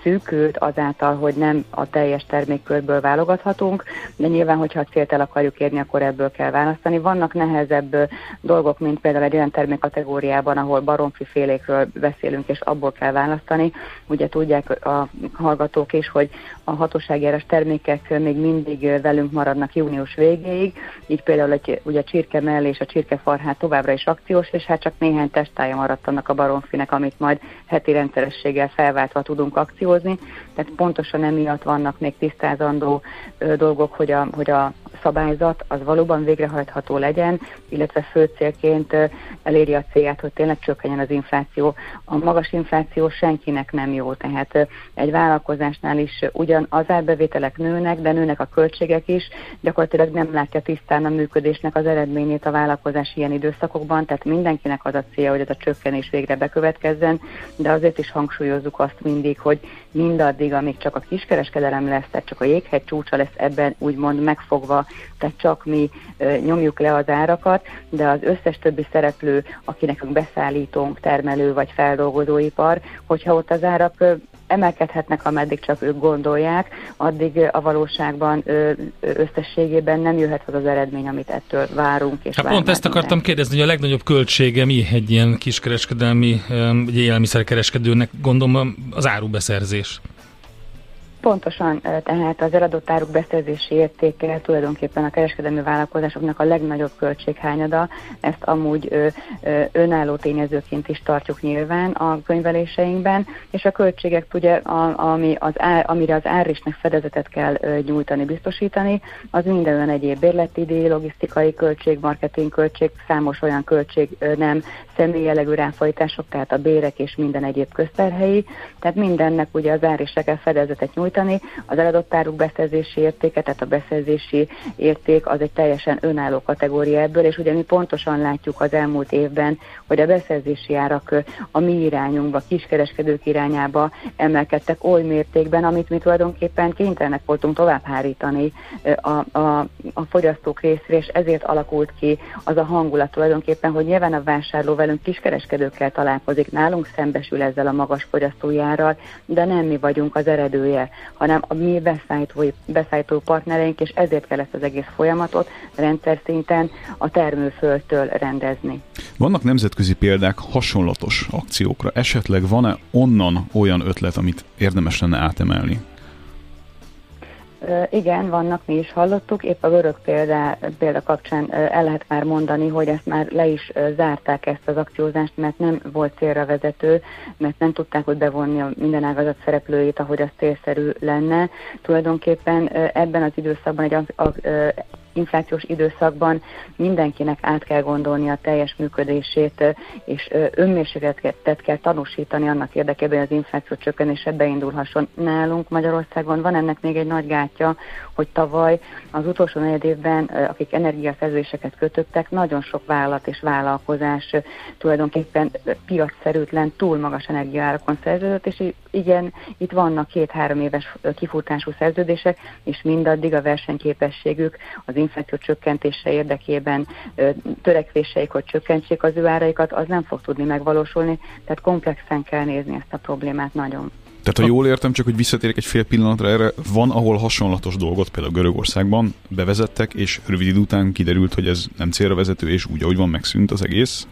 szűkült azáltal, hogy nem a teljes termékkörből válogathatunk, de nyilván, hogyha a célt el akarjuk érni, akkor ebből kell választani. Vannak nehezebb dolgok, mint például egy olyan termékkategóriában, ahol baromfi félékről beszélünk, és abból kell választani. Ugye tudják a hallgatók is, hogy a hatóságjáras termékek még mindig velünk maradnak június végéig, így például egy, ugye a csirke mellé és a csirkefarhát továbbra is akciós, és hát csak néhány testája maradt annak a baromfinek, amit majd heti rendszerességgel felváltva tudunk akciózni, tehát pontosan emiatt vannak még tisztázandó dolgok, hogy a, hogy a szabályzat az valóban végrehajtható legyen, illetve fő célként eléri a célját, hogy tényleg csökkenjen az infláció. A magas infláció senkinek nem jó, tehát egy vállalkozásnál is ugyan az árbevételek nőnek, de nőnek a költségek is, gyakorlatilag nem látja tisztán a működésnek az eredményét a vállalkozás ilyen időszakokban, tehát mindenkinek az a célja, hogy ez a csökkenés végre bekövetkezzen, de azért is hangsúlyozzuk azt mindig, hogy mindaddig, amíg csak a kiskereskedelem lesz, tehát csak a jéghegy csúcsa lesz ebben úgymond megfogva, tehát csak mi nyomjuk le az árakat, de az összes többi szereplő, akinek beszállítónk, termelő vagy feldolgozóipar, hogyha ott az árak emelkedhetnek, ameddig csak ők gondolják, addig a valóságban összességében nem jöhet az az eredmény, amit ettől várunk. És hát pont ezt akartam minden. kérdezni, hogy a legnagyobb költsége mi egy ilyen kiskereskedelmi, egy élelmiszerkereskedőnek, gondolom az árubeszerzés. Pontosan, tehát az eladott áruk beszerzési értéke tulajdonképpen a kereskedelmi vállalkozásoknak a legnagyobb költséghányada. Ezt amúgy ö, ö, önálló tényezőként is tartjuk nyilván a könyveléseinkben, és a költségek ugye, a, ami az ár, amire az árésnek fedezetet kell ö, nyújtani, biztosítani, az minden olyan egyéb bérleti díj, logisztikai költség, marketing költség, számos olyan költség ö, nem személyelegű ráfordítások, tehát a bérek és minden egyéb közterhelyi, tehát mindennek ugye az árésre kell fedezetet nyújtani, nyújtani. Az eladott áruk beszerzési értéke, tehát a beszerzési érték az egy teljesen önálló kategória ebből, és ugye mi pontosan látjuk az elmúlt évben, hogy a beszerzési árak a mi irányunkba, kiskereskedők irányába emelkedtek oly mértékben, amit mi tulajdonképpen kénytelenek voltunk továbbhárítani a, a, a fogyasztók részére, és ezért alakult ki az a hangulat tulajdonképpen, hogy nyilván a vásárló velünk kiskereskedőkkel találkozik, nálunk szembesül ezzel a magas fogyasztójárral, de nem mi vagyunk az eredője, hanem a mi beszállító, beszállító partnereink, és ezért kell ezt az egész folyamatot rendszer szinten a termőföldtől rendezni. Vannak nemzetközi példák hasonlatos akciókra. Esetleg van-e onnan olyan ötlet, amit érdemes lenne átemelni? Igen, vannak, mi is hallottuk, épp a görög példa, példa kapcsán el lehet már mondani, hogy ezt már le is zárták ezt az akciózást, mert nem volt célra vezető, mert nem tudták hogy bevonni a minden ágazat szereplőit, ahogy az célszerű lenne. Tulajdonképpen ebben az időszakban egy inflációs időszakban mindenkinek át kell gondolni a teljes működését, és önmérsékletet kell tanúsítani annak érdekében, hogy az infláció csökkenése beindulhasson. Nálunk Magyarországon van ennek még egy nagy gátja, hogy tavaly az utolsó negyed évben, akik energiaszerződéseket kötöttek, nagyon sok vállalat és vállalkozás tulajdonképpen piacszerűtlen, túl magas energiaárakon szerződött, és igen, itt vannak két-három éves kifutású szerződések, és mindaddig a versenyképességük az infláció csökkentése érdekében törekvéseik, hogy csökkentsék az ő áraikat, az nem fog tudni megvalósulni, tehát komplexen kell nézni ezt a problémát nagyon. Tehát, ha jól értem, csak hogy visszatérek egy fél pillanatra erre, van, ahol hasonlatos dolgot, például Görögországban bevezettek, és rövid idő után kiderült, hogy ez nem célra vezető, és úgy, ahogy van, megszűnt az egész?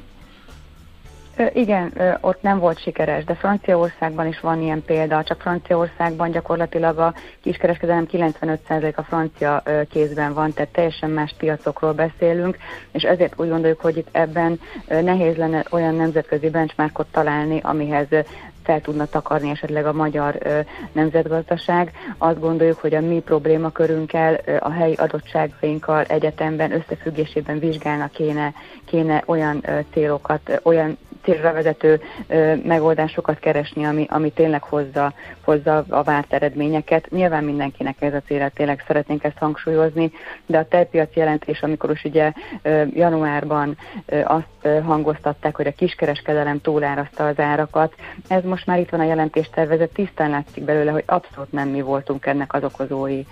Igen, ott nem volt sikeres, de Franciaországban is van ilyen példa, csak Franciaországban gyakorlatilag a kiskereskedelem 95% a francia kézben van, tehát teljesen más piacokról beszélünk, és ezért úgy gondoljuk, hogy itt ebben nehéz lenne olyan nemzetközi benchmarkot találni, amihez fel tudna takarni esetleg a magyar ö, nemzetgazdaság. Azt gondoljuk, hogy a mi problémakörünkkel, ö, a helyi adottságainkkal egyetemben összefüggésében vizsgálnak kéne, kéne olyan ö, célokat, olyan célra vezető megoldásokat keresni, ami, ami tényleg hozza, hozza a várt eredményeket. Nyilván mindenkinek ez a célra tényleg szeretnénk ezt hangsúlyozni, de a tejpiaci jelentés, amikor is ugye januárban azt hangoztatták, hogy a kiskereskedelem túlárazta az árakat, ez most már itt van a jelentéstervezet, tisztán látszik belőle, hogy abszolút nem mi voltunk ennek az okozói,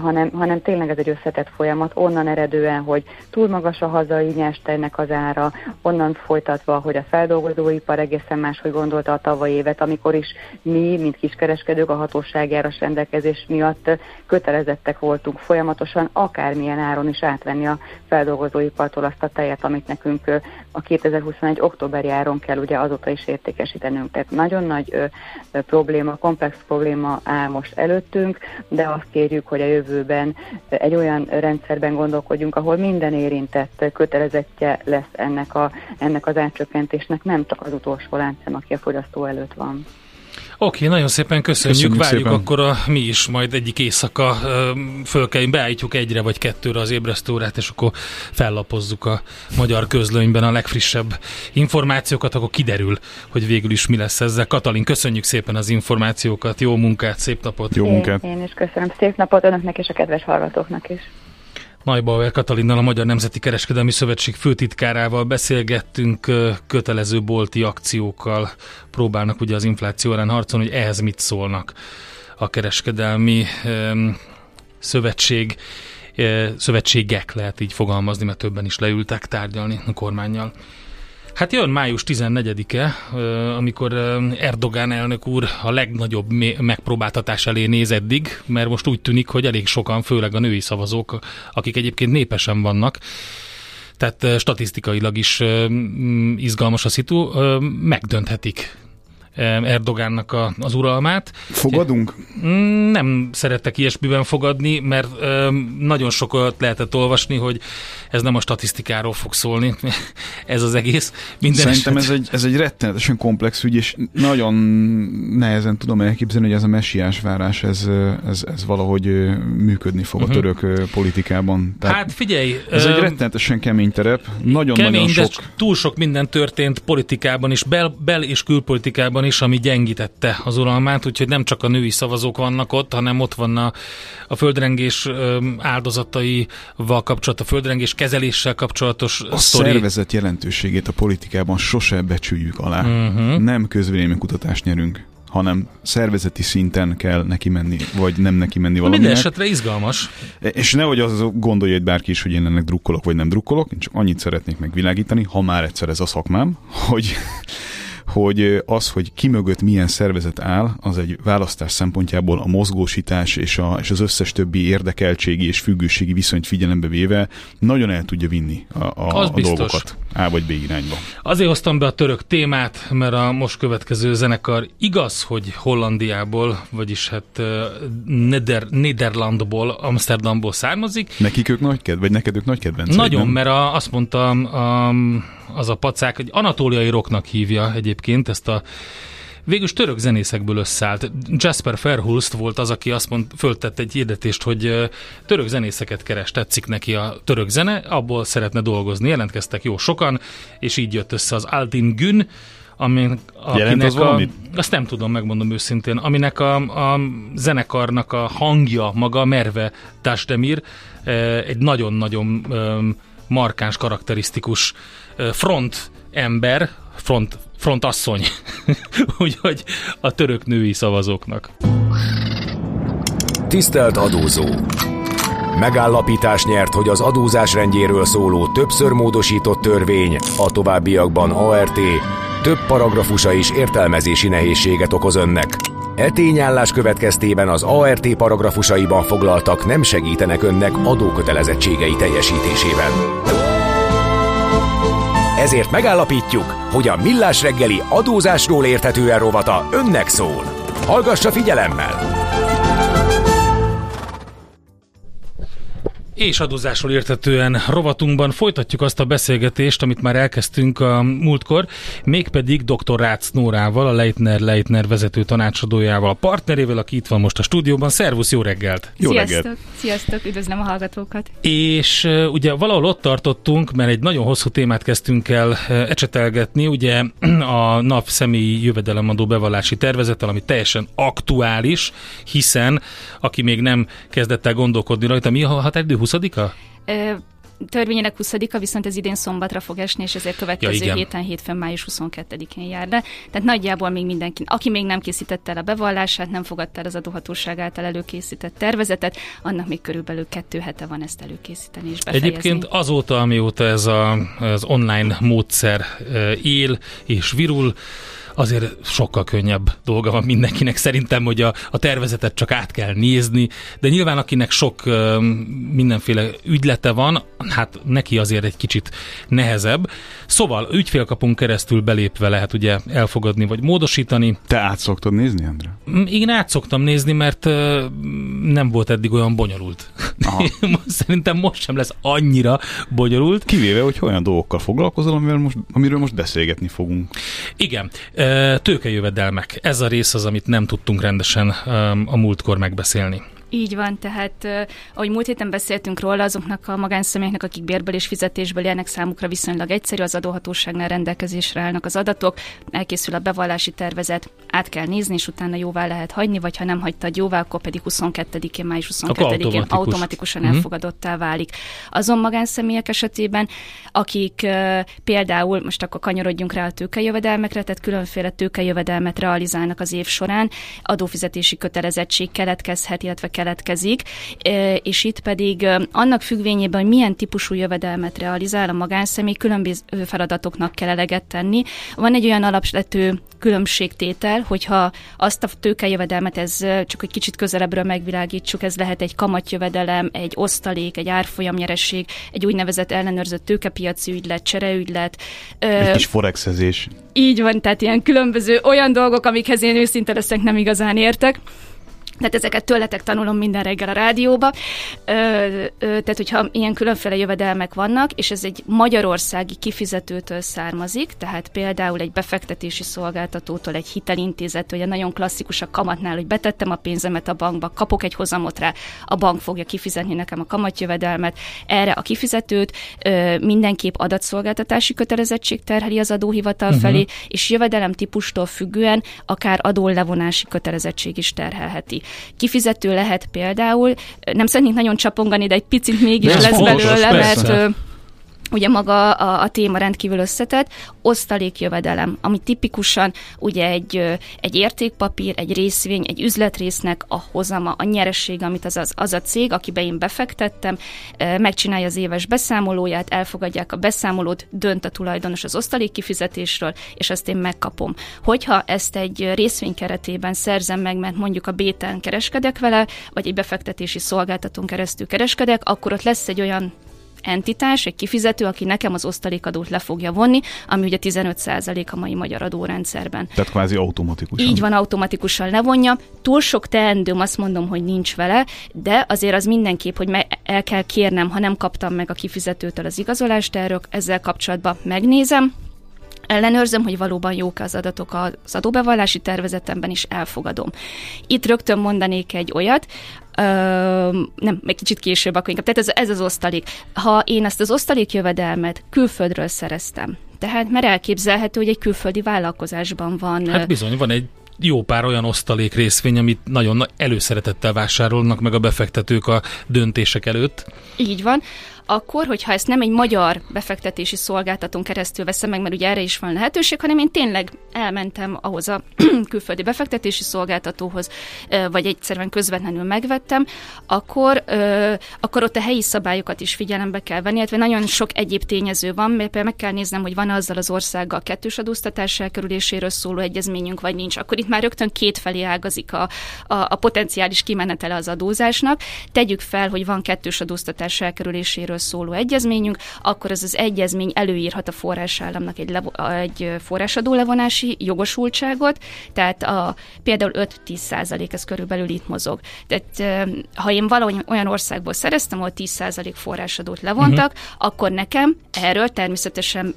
hanem, hanem tényleg ez egy összetett folyamat, onnan eredően, hogy túl magas a hazai nyerstejnek az ára, onnan folytatva, hogy a fel feldolgozóipar egészen máshogy gondolta a tavalyi évet, amikor is mi, mint kiskereskedők a hatóságjáras rendelkezés miatt kötelezettek voltunk folyamatosan, akármilyen áron is átvenni a feldolgozóipartól azt a tejet, amit nekünk a 2021. októberi áron kell ugye azóta is értékesítenünk. Tehát nagyon nagy ö, ö, probléma, komplex probléma áll most előttünk, de azt kérjük, hogy a jövőben egy olyan rendszerben gondolkodjunk, ahol minden érintett kötelezettje lesz ennek, a, ennek az átcsökkentésnek, nem csak az utolsó láncem, aki a fogyasztó előtt van. Oké, nagyon szépen köszönjük, köszönjük várjuk szépen. akkor a, mi is majd egyik éjszaka föl kell, beállítjuk egyre vagy kettőre az ébresztórát, és akkor fellapozzuk a magyar közlönyben a legfrissebb információkat, akkor kiderül, hogy végül is mi lesz ezzel. Katalin, köszönjük szépen az információkat, jó munkát, szép napot! Jó munkát! Én, én is köszönöm, szép napot önöknek és a kedves hallgatóknak is! Bauer Katalinnal, a Magyar Nemzeti Kereskedelmi Szövetség főtitkárával beszélgettünk, kötelező bolti akciókkal próbálnak ugye az infláció ellen harcolni, hogy ehhez mit szólnak a kereskedelmi szövetség, szövetségek, lehet így fogalmazni, mert többen is leültek tárgyalni a kormányjal. Hát jön május 14-e, amikor Erdogán elnök úr a legnagyobb megpróbáltatás elé néz eddig, mert most úgy tűnik, hogy elég sokan, főleg a női szavazók, akik egyébként népesen vannak, tehát statisztikailag is izgalmas a szitu, megdönthetik Erdogánnak a, az uralmát. Fogadunk? Mm, nem szerettek ilyesmiben fogadni, mert nagyon sokat lehetett olvasni, hogy ez nem a statisztikáról fog szólni, ez az egész. Minden Szerintem eset... ez egy, ez egy rettenetesen komplex ügy, és nagyon nehezen tudom elképzelni, hogy ez a messiás várás, ez, ez, ez valahogy működni fog uh-huh. a mhm. török politikában. Tehát hát figyelj! Ez egy rettenetesen kemény terep, nagyon-nagyon kemény, sok... túl sok minden történt politikában is, bel, bel és külpolitikában Magyarországon is, ami gyengítette az uralmát, úgyhogy nem csak a női szavazók vannak ott, hanem ott van a, a földrengés áldozataival kapcsolat, a földrengés kezeléssel kapcsolatos A sztori. szervezet jelentőségét a politikában sose becsüljük alá. Mhm. Nem közvéleménykutatást nyerünk, hanem szervezeti szinten kell neki menni, vagy nem neki menni Minden valaminek. esetre izgalmas. És nehogy az gondolja itt bárki is, hogy én ennek drukkolok, vagy nem drukkolok, én csak annyit szeretnék megvilágítani, ha már egyszer ez a szakmám, hogy hogy az, hogy ki mögött milyen szervezet áll, az egy választás szempontjából a mozgósítás és, a, és az összes többi érdekeltségi és függőségi viszonyt figyelembe véve nagyon el tudja vinni a, a, Az a biztos. dolgokat A vagy B irányba. Azért hoztam be a török témát, mert a most következő zenekar igaz, hogy Hollandiából, vagyis hát Neder, Nederlandból, Amsterdamból származik. Nekik ők nagy kedv, vagy neked ők nagy kedvenceid, Nagyon, nem? mert a, azt mondtam, a, az a pacák, hogy anatóliai rocknak hívja egyébként ezt a Végülis török zenészekből összeállt. Jasper Verhulst volt az, aki azt mond, föltett egy hirdetést, hogy török zenészeket keres, tetszik neki a török zene, abból szeretne dolgozni. Jelentkeztek jó sokan, és így jött össze az Aldin Gün, amin, akinek az a, valamit? azt nem tudom, megmondom őszintén, aminek a, a zenekarnak a hangja maga Merve Tasdemir, egy nagyon-nagyon markáns, karakterisztikus front ember, front, front asszony, úgyhogy a török női szavazóknak. Tisztelt adózó! Megállapítás nyert, hogy az adózás rendjéről szóló többször módosított törvény, a továbbiakban ART, több paragrafusa is értelmezési nehézséget okoz önnek. E tényállás következtében az ART paragrafusaiban foglaltak nem segítenek önnek adókötelezettségei teljesítésében. Ezért megállapítjuk, hogy a Millás reggeli adózásról érthetően rovata önnek szól. Hallgassa figyelemmel! És adózásról értetően rovatunkban folytatjuk azt a beszélgetést, amit már elkezdtünk a múltkor, mégpedig dr. Rácz Nórával, a Leitner Leitner vezető tanácsadójával, a partnerével, aki itt van most a stúdióban. Szervusz, jó reggelt! Jó Sziasztok, reggelt. sziasztok, üdvözlöm a hallgatókat. És ugye valahol ott tartottunk, mert egy nagyon hosszú témát kezdtünk el ecsetelgetni, ugye a NAV személyi jövedelemadó bevallási tervezettel, ami teljesen aktuális, hiszen aki még nem kezdett el gondolkodni rajta, mi a határidő 20-a? Ö, törvényének 20-a, viszont ez idén szombatra fog esni, és ezért következő igen. héten, hétfőn, május 22-én jár le. Tehát nagyjából még mindenki, aki még nem készítette el a bevallását, nem fogadta el az adóhatóság által előkészített tervezetet, annak még körülbelül kettő hete van ezt előkészíteni és befejezni. Egyébként azóta, amióta ez a, az online módszer él és virul, azért sokkal könnyebb dolga van mindenkinek. Szerintem, hogy a, a tervezetet csak át kell nézni, de nyilván akinek sok mindenféle ügylete van, hát neki azért egy kicsit nehezebb. Szóval ügyfélkapunk keresztül belépve lehet ugye elfogadni vagy módosítani. Te át szoktad nézni? Mm, Én át szoktam nézni, mert nem volt eddig olyan bonyolult. Aha. Szerintem most sem lesz annyira bonyolult. Kivéve, hogy olyan dolgokkal foglalkozol, amivel most, amiről most beszélgetni fogunk. Igen, tőkejövedelmek. Ez a rész az, amit nem tudtunk rendesen a múltkor megbeszélni. Így van, tehát eh, ahogy múlt héten beszéltünk róla, azoknak a magánszemélyeknek, akik bérből és fizetésből élnek, számukra viszonylag egyszerű, az adóhatóságnál rendelkezésre állnak az adatok, elkészül a bevallási tervezet, át kell nézni, és utána jóvá lehet hagyni, vagy ha nem hagytad jóvá, akkor pedig 22-én, május 22-én automatikus. automatikusan Mhm. elfogadottá válik. Azon magánszemélyek esetében, akik például, most akkor kanyarodjunk rá a tőkejövedelmekre, tehát különféle tőkejövedelmet realizálnak az év során, adófizetési kötelezettség keletkezhet, illetve keletkezik, és itt pedig annak függvényében, hogy milyen típusú jövedelmet realizál a magánszemély, különböző feladatoknak kell eleget tenni. Van egy olyan alapvető különbségtétel, hogyha azt a tőkejövedelmet, ez csak egy kicsit közelebbről megvilágítsuk, ez lehet egy kamatjövedelem, egy osztalék, egy árfolyamnyeresség, egy úgynevezett ellenőrzött tőkepiaci ügylet, csereügylet. Egy Ö, kis forexezés. így van, tehát ilyen különböző olyan dolgok, amikhez én őszinte leszek nem igazán értek. Tehát ezeket tőletek tanulom minden reggel a rádióba. Ö, ö, tehát, hogyha ilyen különféle jövedelmek vannak, és ez egy magyarországi kifizetőtől származik, tehát például egy befektetési szolgáltatótól, egy hitelintézettől, ugye nagyon klasszikus a kamatnál, hogy betettem a pénzemet a bankba, kapok egy hozamot rá, a bank fogja kifizetni nekem a kamatjövedelmet, erre a kifizetőt ö, mindenképp adatszolgáltatási kötelezettség terheli az adóhivatal uh-huh. felé, és jövedelem típustól függően akár adólevonási kötelezettség is terhelheti. Kifizető lehet például, nem szeretnék nagyon csapongani, de egy picit mégis lesz fontos, belőle, persze. mert ugye maga a, a téma rendkívül összetett, osztalékjövedelem, ami tipikusan ugye egy, egy értékpapír, egy részvény, egy üzletrésznek a hozama, a nyeressége, amit az, az, az a cég, akibe én befektettem, megcsinálja az éves beszámolóját, elfogadják a beszámolót, dönt a tulajdonos az osztalék kifizetésről, és azt én megkapom. Hogyha ezt egy részvény keretében szerzem meg, mert mondjuk a béten kereskedek vele, vagy egy befektetési szolgáltatón keresztül kereskedek, akkor ott lesz egy olyan entitás, egy kifizető, aki nekem az osztalékadót le fogja vonni, ami ugye 15% a mai magyar adórendszerben. Tehát kvázi automatikusan. Így van, automatikusan levonja. Túl sok teendőm azt mondom, hogy nincs vele, de azért az mindenképp, hogy el kell kérnem, ha nem kaptam meg a kifizetőtől az igazolást erről, ezzel kapcsolatban megnézem, ellenőrzöm, hogy valóban jók az adatok az adóbevallási tervezetemben is elfogadom. Itt rögtön mondanék egy olyat, Ö, nem, egy kicsit később akkor inkább. Tehát ez, ez az osztalék. Ha én ezt az osztalék jövedelmet külföldről szereztem, tehát mert elképzelhető, hogy egy külföldi vállalkozásban van. Hát bizony, van egy jó pár olyan osztalék részvény, amit nagyon előszeretettel vásárolnak meg a befektetők a döntések előtt. Így van akkor, hogyha ezt nem egy magyar befektetési szolgáltatón keresztül veszem meg, mert ugye erre is van lehetőség, hanem én tényleg elmentem ahhoz a külföldi befektetési szolgáltatóhoz, vagy egyszerűen közvetlenül megvettem, akkor, akkor ott a helyi szabályokat is figyelembe kell venni, illetve nagyon sok egyéb tényező van, mert például meg kell néznem, hogy van azzal az országgal kettős adóztatás elkerüléséről szóló egyezményünk, vagy nincs. Akkor itt már rögtön két felé ágazik a, a, a potenciális kimenetele az adózásnak. Tegyük fel, hogy van kettős adóztatás elkerüléséről szóló egyezményünk, akkor az az egyezmény előírhat a forrásállamnak egy, levo- egy forrásadó levonási jogosultságot, tehát a, például 5-10 százalék, ez körülbelül itt mozog. Tehát ha én valahogy olyan országból szereztem, ahol 10 százalék forrásadót levontak, uh-huh. akkor nekem erről természetesen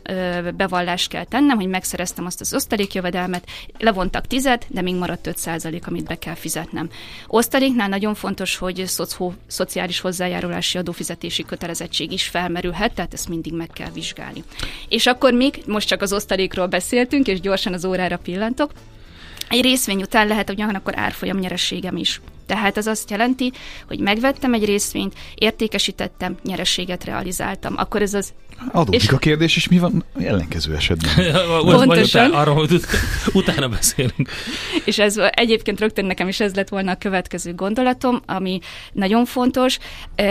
bevallást kell tennem, hogy megszereztem azt az osztalékjövedelmet, levontak 10 de még maradt 5 százalék, amit be kell fizetnem. Osztaléknál nagyon fontos, hogy szocio- szociális hozzájárulási adófizetési kötelezettség kötelezettség is felmerülhet, tehát ezt mindig meg kell vizsgálni. És akkor még, most csak az osztalékról beszéltünk, és gyorsan az órára pillantok, egy részvény után lehet ugyanakkor árfolyam nyerességem is. Tehát ez azt jelenti, hogy megvettem egy részvényt, értékesítettem, nyereséget realizáltam. Akkor ez az Adódik és... a kérdés, és mi van ellenkező esetben? Pontosan. Arról, hogy ut- utána beszélünk. És ez egyébként rögtön nekem is ez lett volna a következő gondolatom, ami nagyon fontos.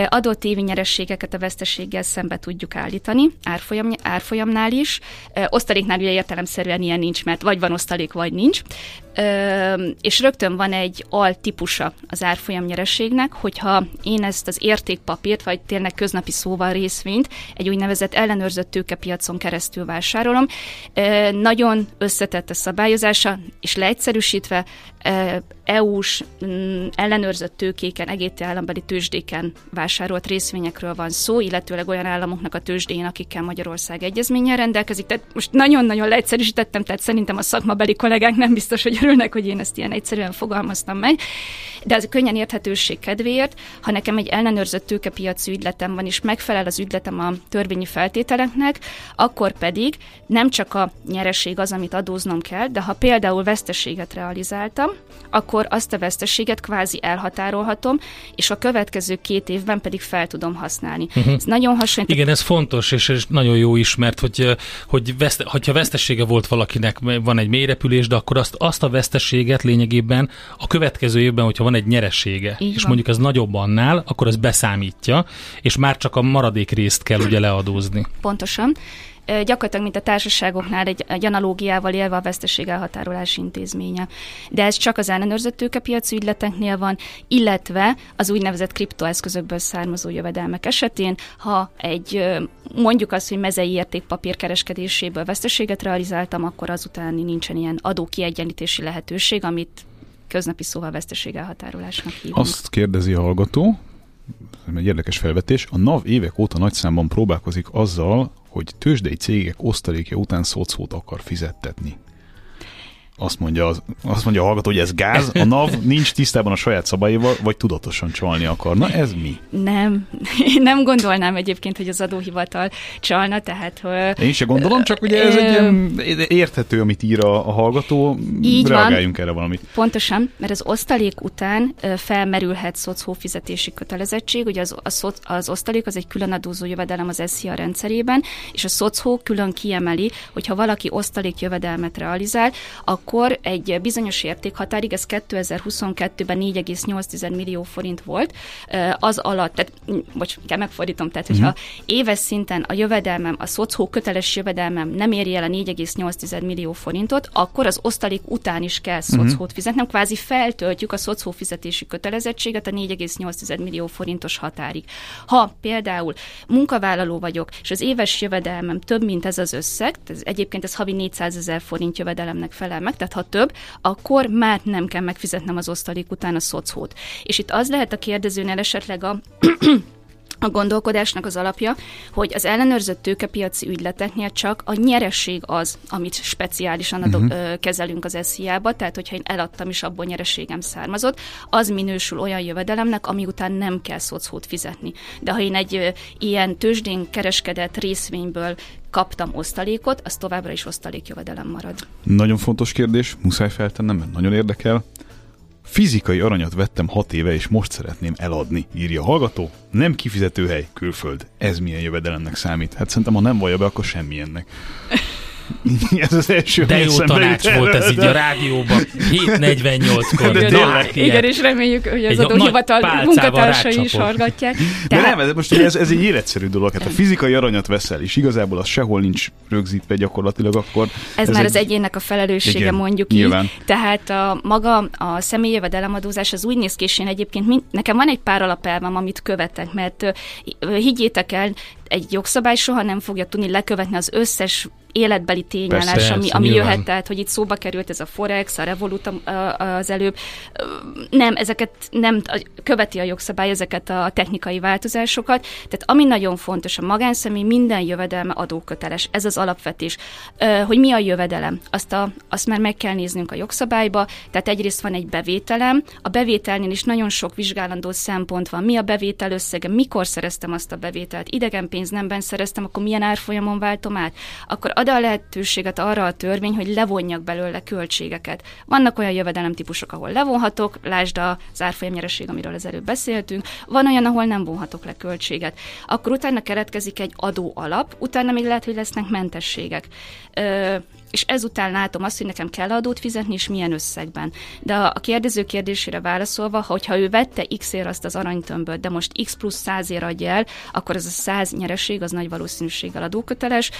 Adott évi nyerességeket a veszteséggel szembe tudjuk állítani, árfolyam, árfolyamnál is. Osztaléknál ugye értelemszerűen ilyen nincs, mert vagy van osztalék, vagy nincs. És rögtön van egy al típusa az árfolyam nyerességnek, hogyha én ezt az értékpapírt, vagy tényleg köznapi szóval részvényt egy úgynevezett ellenőrzött tőkepiacon keresztül vásárolom. Nagyon összetett a szabályozása, és leegyszerűsítve EU-s ellenőrzött tőkéken, egéti állambeli tőzsdéken vásárolt részvényekről van szó, illetőleg olyan államoknak a tőzsdén, akikkel Magyarország egyezménnyel rendelkezik. Tehát most nagyon-nagyon leegyszerűsítettem, tehát szerintem a szakmabeli kollégák nem biztos, hogy örülnek, hogy én ezt ilyen egyszerűen fogalmaztam meg. De az könnyen érthetőség kedvéért, ha nekem egy ellenőrzött tőkepiaci ügyletem van, és megfelel az ügyletem a törvényi feltételeknek, akkor pedig nem csak a nyereség az, amit adóznom kell, de ha például veszteséget realizáltam, akkor azt a veszteséget kvázi elhatárolhatom, és a következő két évben pedig fel tudom használni. Uh-huh. Ez nagyon hasonlít. Igen, ez fontos, és, és nagyon jó is, mert hogy, hogy veszte, hogyha vesztesége volt valakinek, van egy mélyrepülés, de akkor azt, azt a veszteséget lényegében a következő évben, hogyha van egy nyeressége, Így és van. mondjuk ez nagyobb annál, akkor ez beszámítja, és már csak a maradék részt kell ugye leadózni. Pontosan gyakorlatilag, mint a társaságoknál egy, egy analógiával élve a veszteség elhatárolási intézménye. De ez csak az ellenőrzött tőkepiaci ügyleteknél van, illetve az úgynevezett kriptoeszközökből származó jövedelmek esetén, ha egy mondjuk azt, hogy mezei értékpapír kereskedéséből veszteséget realizáltam, akkor azutáni nincsen ilyen adókiegyenlítési lehetőség, amit köznapi szóval veszteség elhatárolásnak hívunk. Azt kérdezi a hallgató, egy érdekes felvetés, a NAV évek óta nagy számban próbálkozik azzal, hogy tőzsdei cégek osztalékja után szocót akar fizettetni. Azt mondja, az, azt mondja a hallgató, hogy ez gáz, a NAV nincs tisztában a saját szabályaival, vagy tudatosan csalni akar. Na ez mi? Nem, én nem gondolnám egyébként, hogy az adóhivatal csalna, tehát... Én se gondolom, csak ugye ez egy ilyen érthető, amit ír a, a hallgató, így reagáljunk van. erre valamit. Pontosan, mert az osztalék után felmerülhet szocó fizetési kötelezettség, ugye az, az, az osztalék az egy külön adózó jövedelem az SZIA rendszerében, és a szocó külön kiemeli, hogyha valaki osztalék jövedelmet realizál, akkor egy bizonyos értékhatárig, ez 2022-ben 4,8 millió forint volt, az alatt, tehát, bocs, kell megfordítom, tehát hogyha uh-huh. éves szinten a jövedelmem, a szocó köteles jövedelmem nem éri el a 4,8 millió forintot, akkor az osztalék után is kell mhm. szocót uh-huh. fizetnem, kvázi feltöltjük a szocó fizetési kötelezettséget a 4,8 millió forintos határig. Ha például munkavállaló vagyok, és az éves jövedelmem több, mint ez az összeg, ez egyébként ez havi 400 ezer forint jövedelemnek felel meg, tehát ha több, akkor már nem kell megfizetnem az osztalék után a szocót. És itt az lehet a kérdezőnél esetleg a a gondolkodásnak az alapja, hogy az ellenőrzött tőkepiaci ügyleteknél csak a nyeresség az, amit speciálisan adok, uh-huh. ö, kezelünk az SZIA-ba, tehát hogyha én eladtam és abból nyerességem származott, az minősül olyan jövedelemnek, ami után nem kell szocót fizetni. De ha én egy ö, ilyen tőzsdén kereskedett részvényből kaptam osztalékot, az továbbra is osztalékjövedelem marad. Nagyon fontos kérdés, muszáj feltennem, mert nagyon érdekel. Fizikai aranyat vettem hat éve, és most szeretném eladni, írja a hallgató. Nem kifizetőhely, külföld. Ez milyen jövedelemnek számít? Hát szerintem, ha nem vallja be, akkor semmilyennek. ez az első De jó tanács volt ez így a rádióban, 7.48-kor. De hát, igen, és reméljük, hogy az adóhivatal munkatársai is hallgatják. De nem, ez, most ez, ez egy életszerű dolog. Hát a fizikai aranyat veszel, és igazából az sehol nincs rögzítve gyakorlatilag, akkor... Ez, ez már egy... az egyének a felelőssége, igen, mondjuk nyilván. így. Tehát a maga a személyi jövedelemadózás az úgy néz ki, és én egyébként mind, nekem van egy pár alapelvem, amit követek, mert higgyétek el, egy jogszabály soha nem fogja tudni lekövetni az összes életbeli tényállás, Persze, ami, ami jöhet, tehát hogy itt szóba került ez a Forex, a Revolut az előbb. Nem, ezeket nem követi a jogszabály ezeket a technikai változásokat. Tehát ami nagyon fontos, a magánszemély minden jövedelme adóköteles. Ez az alapvetés. Hogy mi a jövedelem? Azt, a, azt már meg kell néznünk a jogszabályba. Tehát egyrészt van egy bevételem. A bevételnél is nagyon sok vizsgálandó szempont van. Mi a bevétel összege? Mikor szereztem azt a bevételt? Idegen pénznemben szereztem, akkor milyen árfolyamon váltom át? Akkor ad a lehetőséget arra a törvény, hogy levonjak belőle költségeket. Vannak olyan jövedelemtípusok, ahol levonhatok, lásd az árfolyamnyereség, amiről az előbb beszéltünk, van olyan, ahol nem vonhatok le költséget. Akkor utána keretkezik egy adó alap, utána még lehet, hogy lesznek mentességek. Ö, és ezután látom azt, hogy nekem kell adót fizetni, és milyen összegben. De a kérdező kérdésére válaszolva, hogyha ő vette x ér azt az aranytömböt, de most x plusz 100 ér adja el, akkor ez a 100 nyereség az nagy valószínűséggel adóköteles,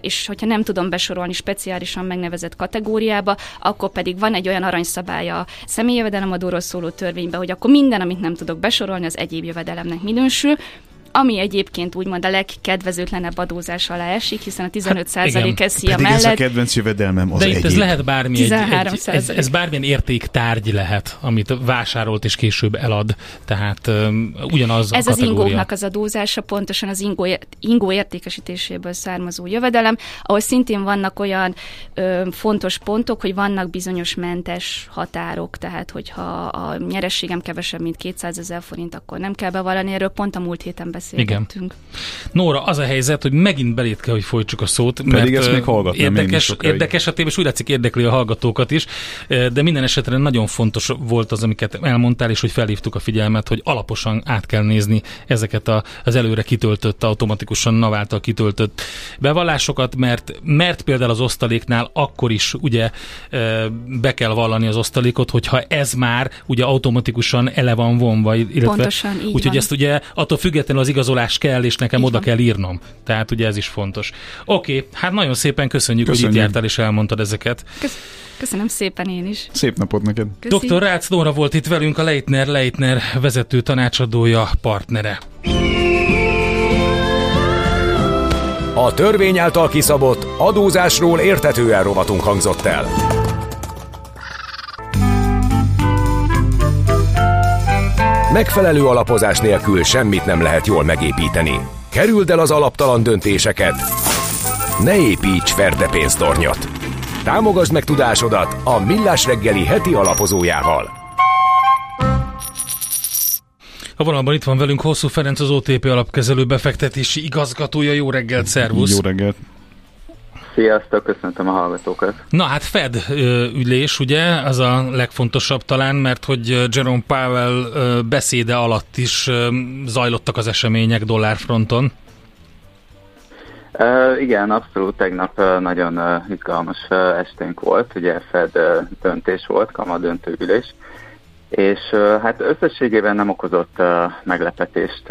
és hogyha nem tudom besorolni speciálisan megnevezett kategóriába, akkor pedig van egy olyan aranyszabály a személyjövedelemadóról szóló törvényben, hogy akkor minden, amit nem tudok besorolni, az egyéb jövedelemnek minősül, ami egyébként úgymond a legkedvezőtlenebb adózás alá esik, hiszen a 15 hát, százalék szia mellett. ez a kedvenc jövedelmem az De itt egyéb. ez lehet bármi, egy, egy, ez, ez bármilyen értéktárgy lehet, amit vásárolt és később elad, tehát um, ugyanaz Ez a az ingóknak az adózása, pontosan az ingó, ingó értékesítéséből származó jövedelem, ahol szintén vannak olyan ö, fontos pontok, hogy vannak bizonyos mentes határok, tehát hogyha a nyerességem kevesebb, mint 200 ezer forint, akkor nem kell bevallani, erről pont a múlt héten beszélgettünk. Igen. Nóra, az a helyzet, hogy megint belét kell, hogy folytsuk a szót, mert Pedig ezt még érdekes, érdekes a téma, és úgy látszik érdekli a hallgatókat is, de minden esetre nagyon fontos volt az, amiket elmondtál, és hogy felhívtuk a figyelmet, hogy alaposan át kell nézni ezeket a, az előre kitöltött, automatikusan NAV által kitöltött bevallásokat, mert, mert például az osztaléknál akkor is ugye be kell vallani az osztalékot, hogyha ez már ugye automatikusan ele van vonva, illetve Pontosan, így úgyhogy ezt ugye attól függetlenül az igazolás kell, és nekem Így oda van. kell írnom. Tehát ugye ez is fontos. Oké, okay, hát nagyon szépen köszönjük, köszönjük, hogy itt jártál és elmondtad ezeket. Köszönöm szépen én is. Szép napot neked. Köszi. Dr. Rácz Nóra volt itt velünk, a Leitner Leitner vezető tanácsadója, partnere. A törvény által kiszabott adózásról értetően rovatunk hangzott el. Megfelelő alapozás nélkül semmit nem lehet jól megépíteni. Kerüld el az alaptalan döntéseket. Ne építs ferde pénztornyot. Támogasd meg tudásodat a Millás reggeli heti alapozójával. A vonalban itt van velünk Hosszú Ferenc, az OTP alapkezelő befektetési igazgatója. Jó reggelt, szervusz! Jó reggelt! Sziasztok, köszöntöm a hallgatókat. Na hát Fed ülés, ugye, az a legfontosabb talán, mert hogy Jerome Powell beszéde alatt is zajlottak az események dollárfronton. Uh, igen, abszolút tegnap uh, nagyon uh, izgalmas uh, esténk volt, ugye Fed uh, döntés volt, kama döntőülés, és hát összességében nem okozott meglepetést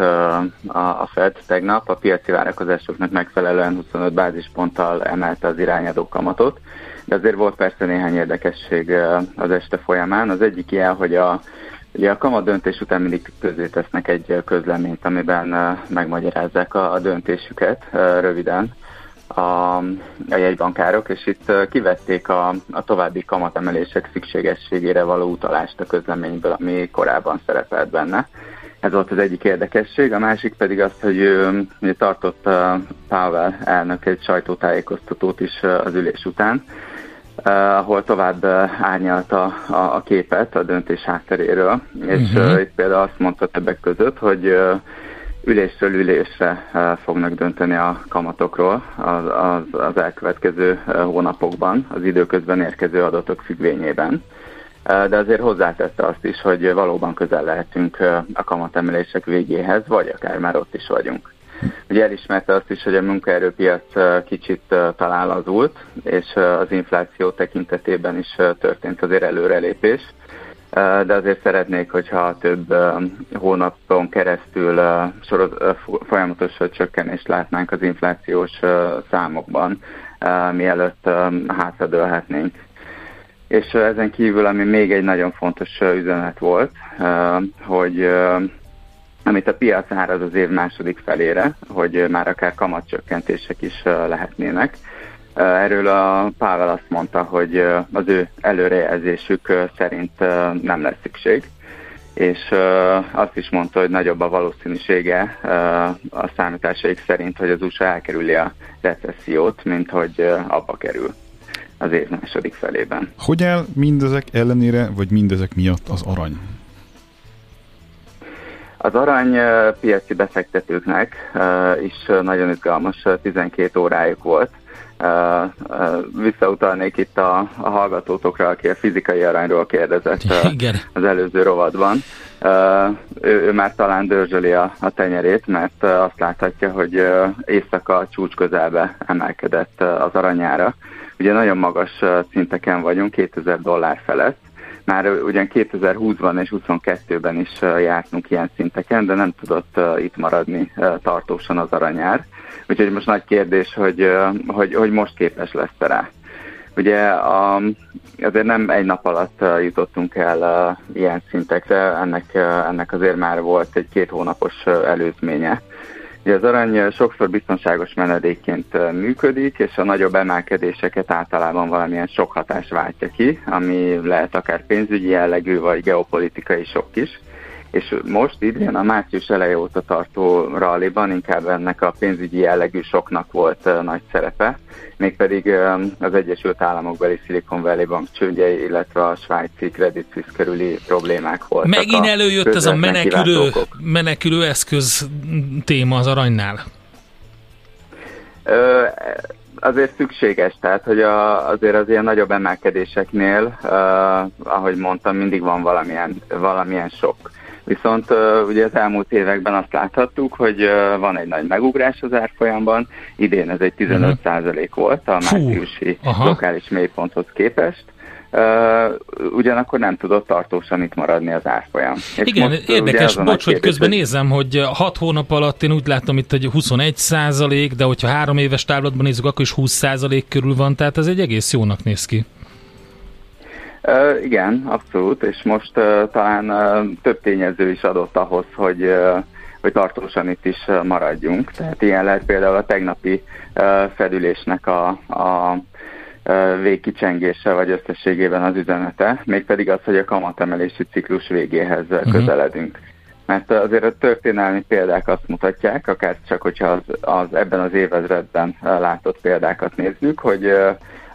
a, Fed tegnap, a piaci várakozásoknak megfelelően 25 bázisponttal emelte az irányadó kamatot, de azért volt persze néhány érdekesség az este folyamán. Az egyik ilyen, hogy a Ugye a kamat döntés után mindig közé tesznek egy közleményt, amiben megmagyarázzák a, a döntésüket röviden a, a jegybankárok, és itt kivették a, a további kamatemelések szükségességére való utalást a közleményből, ami korábban szerepelt benne. Ez volt az egyik érdekesség, a másik pedig az, hogy hogy tartott Powell elnök egy sajtótájékoztatót is az ülés után, ahol tovább árnyalta a, a képet a döntés hátteréről, és uh-huh. uh, itt például azt mondta többek között, hogy ülésről ülésre uh, fognak dönteni a kamatokról az, az, az elkövetkező uh, hónapokban, az időközben érkező adatok függvényében. Uh, de azért hozzátette azt is, hogy valóban közel lehetünk a kamatemelések végéhez, vagy akár már ott is vagyunk. Ugye elismerte azt is, hogy a munkaerőpiac kicsit talán lazult, és az infláció tekintetében is történt azért előrelépés. De azért szeretnék, hogyha több hónapon keresztül soroz, folyamatos csökkenést látnánk az inflációs számokban, mielőtt hátradőlhetnénk. És ezen kívül, ami még egy nagyon fontos üzenet volt, hogy amit a piac áraz az év második felére, hogy már akár kamatcsökkentések is lehetnének. Erről a Pável azt mondta, hogy az ő előrejelzésük szerint nem lesz szükség, és azt is mondta, hogy nagyobb a valószínűsége a számításaik szerint, hogy az USA elkerüli a recessziót, mint hogy abba kerül az év második felében. Hogy áll mindezek ellenére, vagy mindezek miatt az arany? Az arany piaci befektetőknek is nagyon izgalmas 12 órájuk volt. Visszautalnék itt a, a hallgatótokra, aki a fizikai aranyról kérdezett Igen. az előző rovadban. Ő, ő már talán dörzsöli a, a tenyerét, mert azt láthatja, hogy éjszaka csúcs közelbe emelkedett az aranyára. Ugye nagyon magas szinteken vagyunk, 2000 dollár felett, már ugyan 2020-ban és 2022-ben is jártunk ilyen szinteken, de nem tudott itt maradni tartósan az aranyár. Úgyhogy most nagy kérdés, hogy, hogy, hogy most képes lesz rá. Ugye a, azért nem egy nap alatt jutottunk el ilyen szintekre, ennek, ennek azért már volt egy két hónapos előzménye. Ugye az arany sokszor biztonságos menedékként működik, és a nagyobb emelkedéseket általában valamilyen sok hatás váltja ki, ami lehet akár pénzügyi jellegű, vagy geopolitikai sok is. És most idén a március eleje óta tartó ralliban inkább ennek a pénzügyi jellegű soknak volt nagy szerepe, mégpedig az Egyesült Államokbeli Silicon Valley Bank csődjei, illetve a svájci Credit Suisse körüli problémák voltak. Megint előjött ez a menekülő, menekülő eszköz téma az aranynál? Ö, azért szükséges, tehát hogy a, azért az ilyen nagyobb emelkedéseknél, uh, ahogy mondtam, mindig van valamilyen, valamilyen sok. Viszont ugye az elmúlt években azt láthattuk, hogy van egy nagy megugrás az árfolyamban, idén ez egy 15 uh-huh. volt a márciusi lokális mélyponthoz képest, Uh, ugyanakkor nem tudott tartósan itt maradni az árfolyam. És Igen, most, érdekes, bocs, hogy közben nézem, hogy 6 hónap alatt én úgy látom itt, hogy 21 százalék, de hogyha három éves távlatban nézzük, akkor is 20 százalék körül van, tehát ez egy egész jónak néz ki. Uh, igen, abszolút, és most uh, talán uh, több tényező is adott ahhoz, hogy uh, hogy tartósan itt is maradjunk. Tehát ilyen lehet például a tegnapi uh, fedülésnek a, a végkicsengése vagy összességében az üzenete, mégpedig az, hogy a kamatemelési ciklus végéhez uh-huh. közeledünk. mert azért a történelmi példák azt mutatják, akár csak hogyha az, az ebben az évezredben látott példákat nézzük, hogy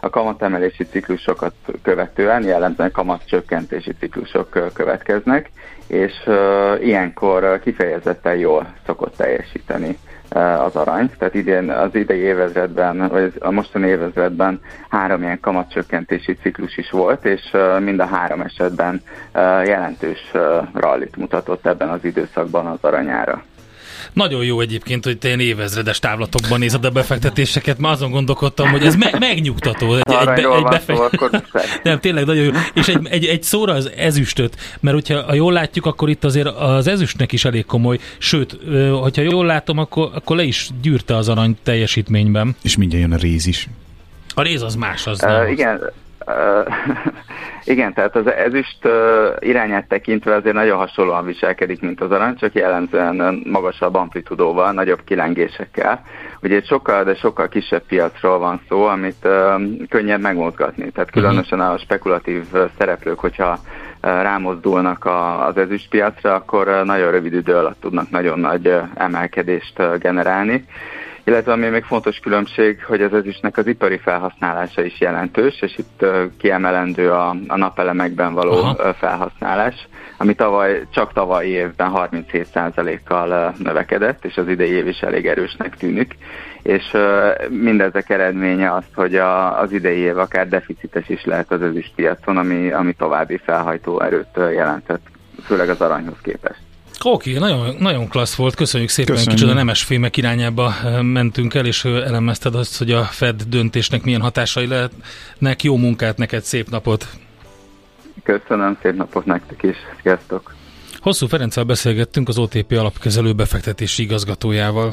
a kamatemelési ciklusokat követően jellemzően kamatcsökkentési ciklusok következnek, és ilyenkor kifejezetten jól szokott teljesíteni az arany. Tehát idén, az idei évezredben, vagy a mostani évezredben három ilyen kamatcsökkentési ciklus is volt, és mind a három esetben jelentős rallit mutatott ebben az időszakban az aranyára. Nagyon jó egyébként, hogy te ilyen évezredes távlatokban nézed a befektetéseket, már azon gondolkodtam, hogy ez me- megnyugtató. Egy, egy, be, egy befekt... Nem, tényleg nagyon jó. És egy, egy, egy szóra az ezüstöt, mert hogyha ha jól látjuk, akkor itt azért az ezüstnek is elég komoly, sőt, hogyha jól látom, akkor, akkor le is gyűrte az arany teljesítményben. És mindjárt jön a réz is. A réz az más, az uh, nem. Igen, igen, tehát az ezüst irányát tekintve azért nagyon hasonlóan viselkedik, mint az arany, csak jellemzően magasabb amplitudóval, nagyobb kilengésekkel. Ugye egy sokkal, de sokkal kisebb piacról van szó, amit könnyebb megmozgatni. Tehát mhm. különösen a spekulatív szereplők, hogyha rámozdulnak az ezüstpiacra, akkor nagyon rövid idő alatt tudnak nagyon nagy emelkedést generálni illetve ami még fontos különbség, hogy az ezüstnek az ipari felhasználása is jelentős, és itt kiemelendő a, a napelemekben való Aha. felhasználás, ami tavaly, csak tavalyi évben 37%-kal növekedett, és az idei év is elég erősnek tűnik, és mindezek eredménye az, hogy a, az idei év akár deficites is lehet az ezüstpiacon, ami, ami további felhajtó erőt jelentett, főleg az aranyhoz képest. Oké, okay, nagyon, nagyon klassz volt, köszönjük szépen, köszönjük. kicsit a nemes fémek irányába mentünk el, és elemezted azt, hogy a Fed döntésnek milyen hatásai lehetnek. Jó munkát neked, szép napot! Köszönöm, szép napot nektek is, sziasztok! Hosszú Ferenccel beszélgettünk az OTP alapkezelő befektetési igazgatójával.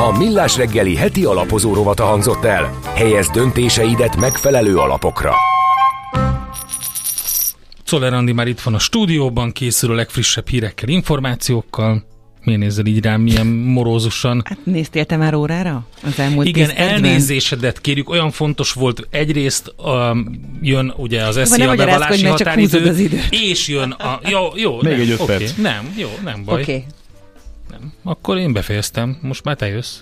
A Millás reggeli heti alapozó rovata hangzott el. Helyez döntéseidet megfelelő alapokra. Czoller Andi már itt van a stúdióban, készül a legfrissebb hírekkel, információkkal. Miért nézel így rám, milyen morózusan? Hát néztél te már órára? Az elmúlt Igen, elnézésedet kérjük, olyan fontos volt, egyrészt um, jön ugye az eszi a bevallási határidő, az idő. és jön a... Jó, jó. Még nem, egy öt okay, perc. Nem, jó, nem baj. Oké. Okay. Nem. Akkor én befejeztem, most már te jössz.